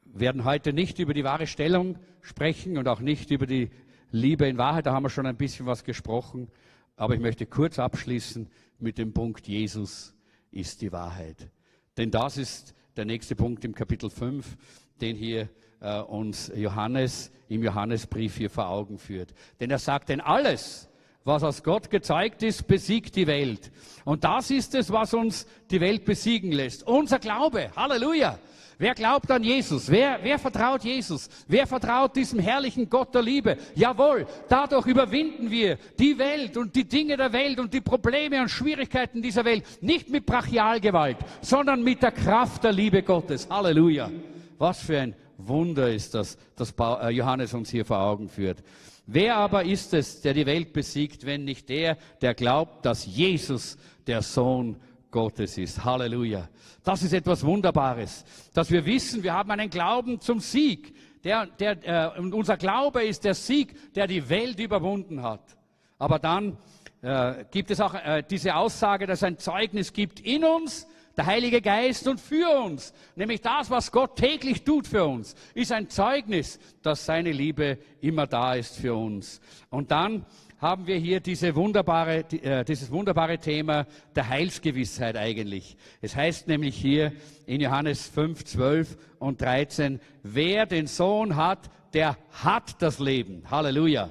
werden heute nicht über die wahre Stellung sprechen und auch nicht über die Liebe in Wahrheit. Da haben wir schon ein bisschen was gesprochen. Aber ich möchte kurz abschließen mit dem Punkt, Jesus ist die Wahrheit. Denn das ist der nächste Punkt im Kapitel 5, den hier äh, uns Johannes im Johannesbrief hier vor Augen führt. Denn er sagt, denn alles, was aus Gott gezeigt ist, besiegt die Welt. Und das ist es, was uns die Welt besiegen lässt. Unser Glaube. Halleluja. Wer glaubt an Jesus? Wer, wer vertraut Jesus? Wer vertraut diesem herrlichen Gott der Liebe? Jawohl, dadurch überwinden wir die Welt und die Dinge der Welt und die Probleme und Schwierigkeiten dieser Welt. Nicht mit Brachialgewalt, sondern mit der Kraft der Liebe Gottes. Halleluja. Was für ein Wunder ist das, das äh, Johannes uns hier vor Augen führt. Wer aber ist es, der die Welt besiegt, wenn nicht der, der glaubt, dass Jesus der Sohn Gottes ist. Halleluja. Das ist etwas Wunderbares, dass wir wissen, wir haben einen Glauben zum Sieg. Der, der, äh, unser Glaube ist der Sieg, der die Welt überwunden hat. Aber dann äh, gibt es auch äh, diese Aussage, dass es ein Zeugnis gibt in uns, der Heilige Geist und für uns. Nämlich das, was Gott täglich tut für uns, ist ein Zeugnis, dass seine Liebe immer da ist für uns. Und dann haben wir hier diese wunderbare, äh, dieses wunderbare Thema der Heilsgewissheit eigentlich. Es heißt nämlich hier in Johannes 5, 12 und 13, wer den Sohn hat, der hat das Leben. Halleluja.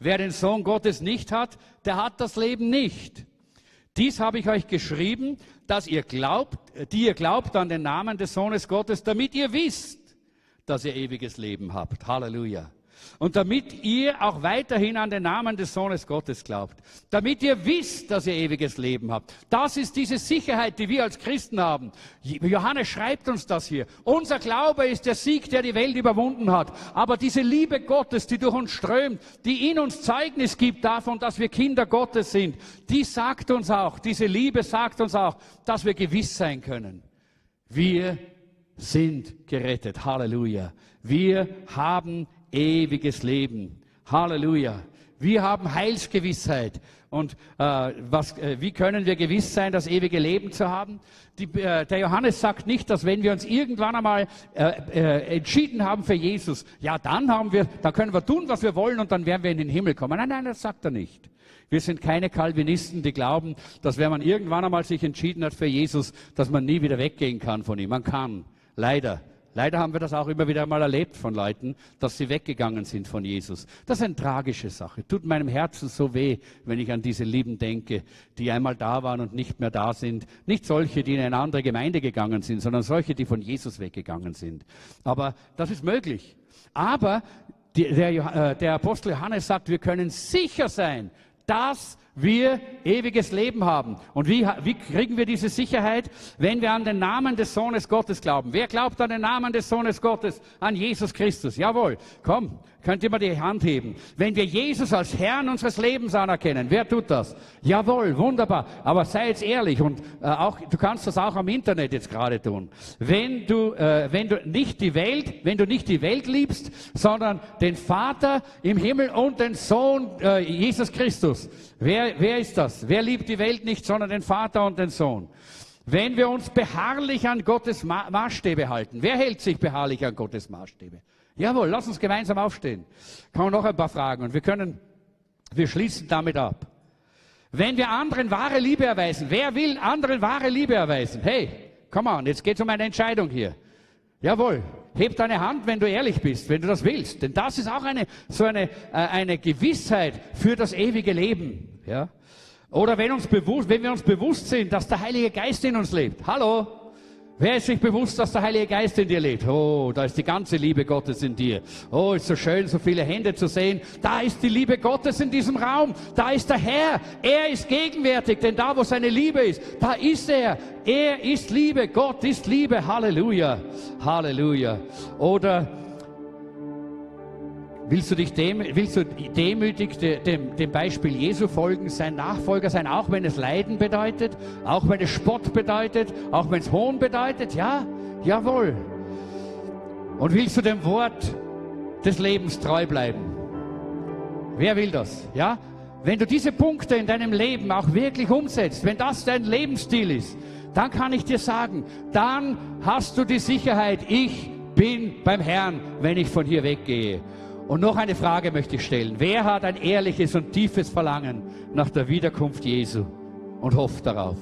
Wer den Sohn Gottes nicht hat, der hat das Leben nicht. Dies habe ich euch geschrieben, dass ihr glaubt, die ihr glaubt an den Namen des Sohnes Gottes, damit ihr wisst, dass ihr ewiges Leben habt. Halleluja. Und damit ihr auch weiterhin an den Namen des Sohnes Gottes glaubt. Damit ihr wisst, dass ihr ewiges Leben habt. Das ist diese Sicherheit, die wir als Christen haben. Johannes schreibt uns das hier. Unser Glaube ist der Sieg, der die Welt überwunden hat. Aber diese Liebe Gottes, die durch uns strömt, die in uns Zeugnis gibt davon, dass wir Kinder Gottes sind, die sagt uns auch, diese Liebe sagt uns auch, dass wir gewiss sein können. Wir sind gerettet. Halleluja. Wir haben ewiges Leben. Halleluja. Wir haben Heilsgewissheit. Und äh, was, äh, wie können wir gewiss sein, das ewige Leben zu haben? Die, äh, der Johannes sagt nicht, dass wenn wir uns irgendwann einmal äh, äh, entschieden haben für Jesus, ja, dann haben wir, dann können wir tun, was wir wollen und dann werden wir in den Himmel kommen. Nein, nein, das sagt er nicht. Wir sind keine Calvinisten, die glauben, dass wenn man irgendwann einmal sich entschieden hat für Jesus, dass man nie wieder weggehen kann von ihm. Man kann. Leider Leider haben wir das auch immer wieder mal erlebt von Leuten, dass sie weggegangen sind von Jesus. Das ist eine tragische Sache. Tut meinem Herzen so weh, wenn ich an diese Lieben denke, die einmal da waren und nicht mehr da sind. Nicht solche, die in eine andere Gemeinde gegangen sind, sondern solche, die von Jesus weggegangen sind. Aber das ist möglich. Aber äh, der Apostel Johannes sagt, wir können sicher sein, dass wir ewiges Leben haben. Und wie, wie kriegen wir diese Sicherheit? Wenn wir an den Namen des Sohnes Gottes glauben. Wer glaubt an den Namen des Sohnes Gottes? An Jesus Christus. Jawohl. Komm, könnt ihr mal die Hand heben. Wenn wir Jesus als Herrn unseres Lebens anerkennen, wer tut das? Jawohl, wunderbar. Aber sei jetzt ehrlich und äh, auch, du kannst das auch am Internet jetzt gerade tun. Wenn du, äh, wenn du nicht die Welt, wenn du nicht die Welt liebst, sondern den Vater im Himmel und den Sohn äh, Jesus Christus. Wer, wer ist das? Wer liebt die Welt nicht, sondern den Vater und den Sohn? Wenn wir uns beharrlich an Gottes Ma Maßstäbe halten, wer hält sich beharrlich an Gottes Maßstäbe? Jawohl, lass uns gemeinsam aufstehen. Kann man noch ein paar Fragen und wir können, wir schließen damit ab. Wenn wir anderen wahre Liebe erweisen, wer will anderen wahre Liebe erweisen? Hey, come on, jetzt geht es um eine Entscheidung hier. Jawohl, heb deine Hand, wenn du ehrlich bist, wenn du das willst. Denn das ist auch eine, so eine, äh, eine Gewissheit für das ewige Leben. Ja? Oder wenn, uns bewusst, wenn wir uns bewusst sind, dass der Heilige Geist in uns lebt. Hallo? Wer ist sich bewusst, dass der Heilige Geist in dir lebt? Oh, da ist die ganze Liebe Gottes in dir. Oh, ist so schön, so viele Hände zu sehen. Da ist die Liebe Gottes in diesem Raum. Da ist der Herr. Er ist gegenwärtig, denn da, wo seine Liebe ist, da ist er. Er ist Liebe. Gott ist Liebe. Halleluja. Halleluja. Oder Willst du, dich dem, willst du demütig dem, dem Beispiel Jesu folgen, sein Nachfolger sein, auch wenn es Leiden bedeutet, auch wenn es Spott bedeutet, auch wenn es Hohn bedeutet? Ja, jawohl. Und willst du dem Wort des Lebens treu bleiben? Wer will das? Ja? Wenn du diese Punkte in deinem Leben auch wirklich umsetzt, wenn das dein Lebensstil ist, dann kann ich dir sagen, dann hast du die Sicherheit, ich bin beim Herrn, wenn ich von hier weggehe. Und noch eine Frage möchte ich stellen. Wer hat ein ehrliches und tiefes Verlangen nach der Wiederkunft Jesu und hofft darauf?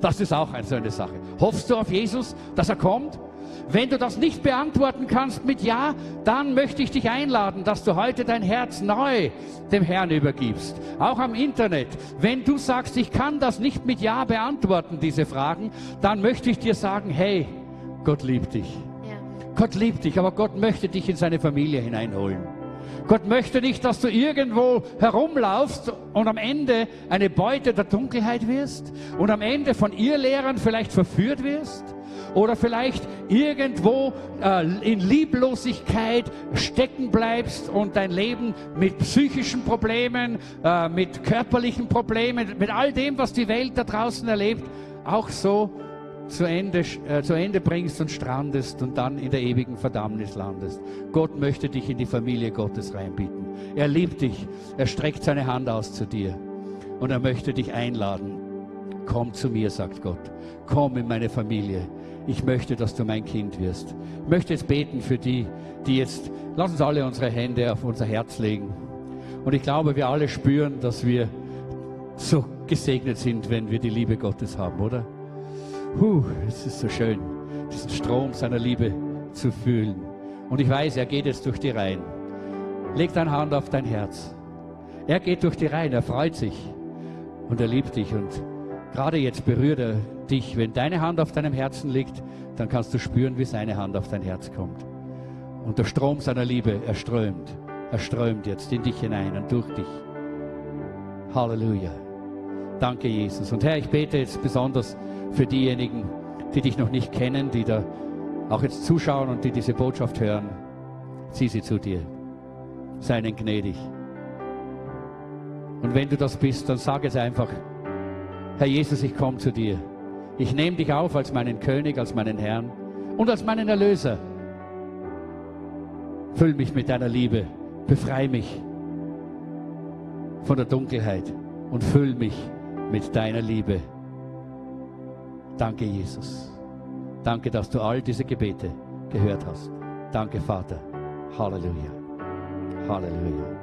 Das ist auch eine so eine Sache. Hoffst du auf Jesus, dass er kommt? Wenn du das nicht beantworten kannst mit Ja, dann möchte ich dich einladen, dass du heute dein Herz neu dem Herrn übergibst. Auch am Internet. Wenn du sagst, ich kann das nicht mit Ja beantworten, diese Fragen, dann möchte ich dir sagen, hey, Gott liebt dich. Ja. Gott liebt dich, aber Gott möchte dich in seine Familie hineinholen. Gott möchte nicht, dass du irgendwo herumlaufst und am Ende eine Beute der Dunkelheit wirst und am Ende von ihr Lehrern vielleicht verführt wirst oder vielleicht irgendwo äh, in Lieblosigkeit stecken bleibst und dein Leben mit psychischen Problemen, äh, mit körperlichen Problemen, mit all dem, was die Welt da draußen erlebt, auch so zu Ende, äh, zu Ende bringst und strandest und dann in der ewigen Verdammnis landest. Gott möchte dich in die Familie Gottes reinbieten. Er liebt dich. Er streckt seine Hand aus zu dir. Und er möchte dich einladen. Komm zu mir, sagt Gott. Komm in meine Familie. Ich möchte, dass du mein Kind wirst. Ich möchte jetzt beten für die, die jetzt, lass uns alle unsere Hände auf unser Herz legen. Und ich glaube, wir alle spüren, dass wir so gesegnet sind, wenn wir die Liebe Gottes haben, oder? Puh, es ist so schön, diesen Strom seiner Liebe zu fühlen. Und ich weiß, er geht jetzt durch die Reihen. Leg deine Hand auf dein Herz. Er geht durch die Reihen, er freut sich und er liebt dich. Und gerade jetzt berührt er dich. Wenn deine Hand auf deinem Herzen liegt, dann kannst du spüren, wie seine Hand auf dein Herz kommt. Und der Strom seiner Liebe, er strömt. Er strömt jetzt in dich hinein und durch dich. Halleluja. Danke, Jesus. Und Herr, ich bete jetzt besonders für diejenigen, die dich noch nicht kennen, die da auch jetzt zuschauen und die diese Botschaft hören. Zieh sie zu dir. Sei ihnen gnädig. Und wenn du das bist, dann sage es einfach, Herr Jesus, ich komme zu dir. Ich nehme dich auf als meinen König, als meinen Herrn und als meinen Erlöser. Füll mich mit deiner Liebe. Befreie mich von der Dunkelheit und füll mich mit deiner Liebe. Danke, Jesus. Danke, dass du all diese Gebete gehört hast. Danke, Vater. Halleluja. Halleluja.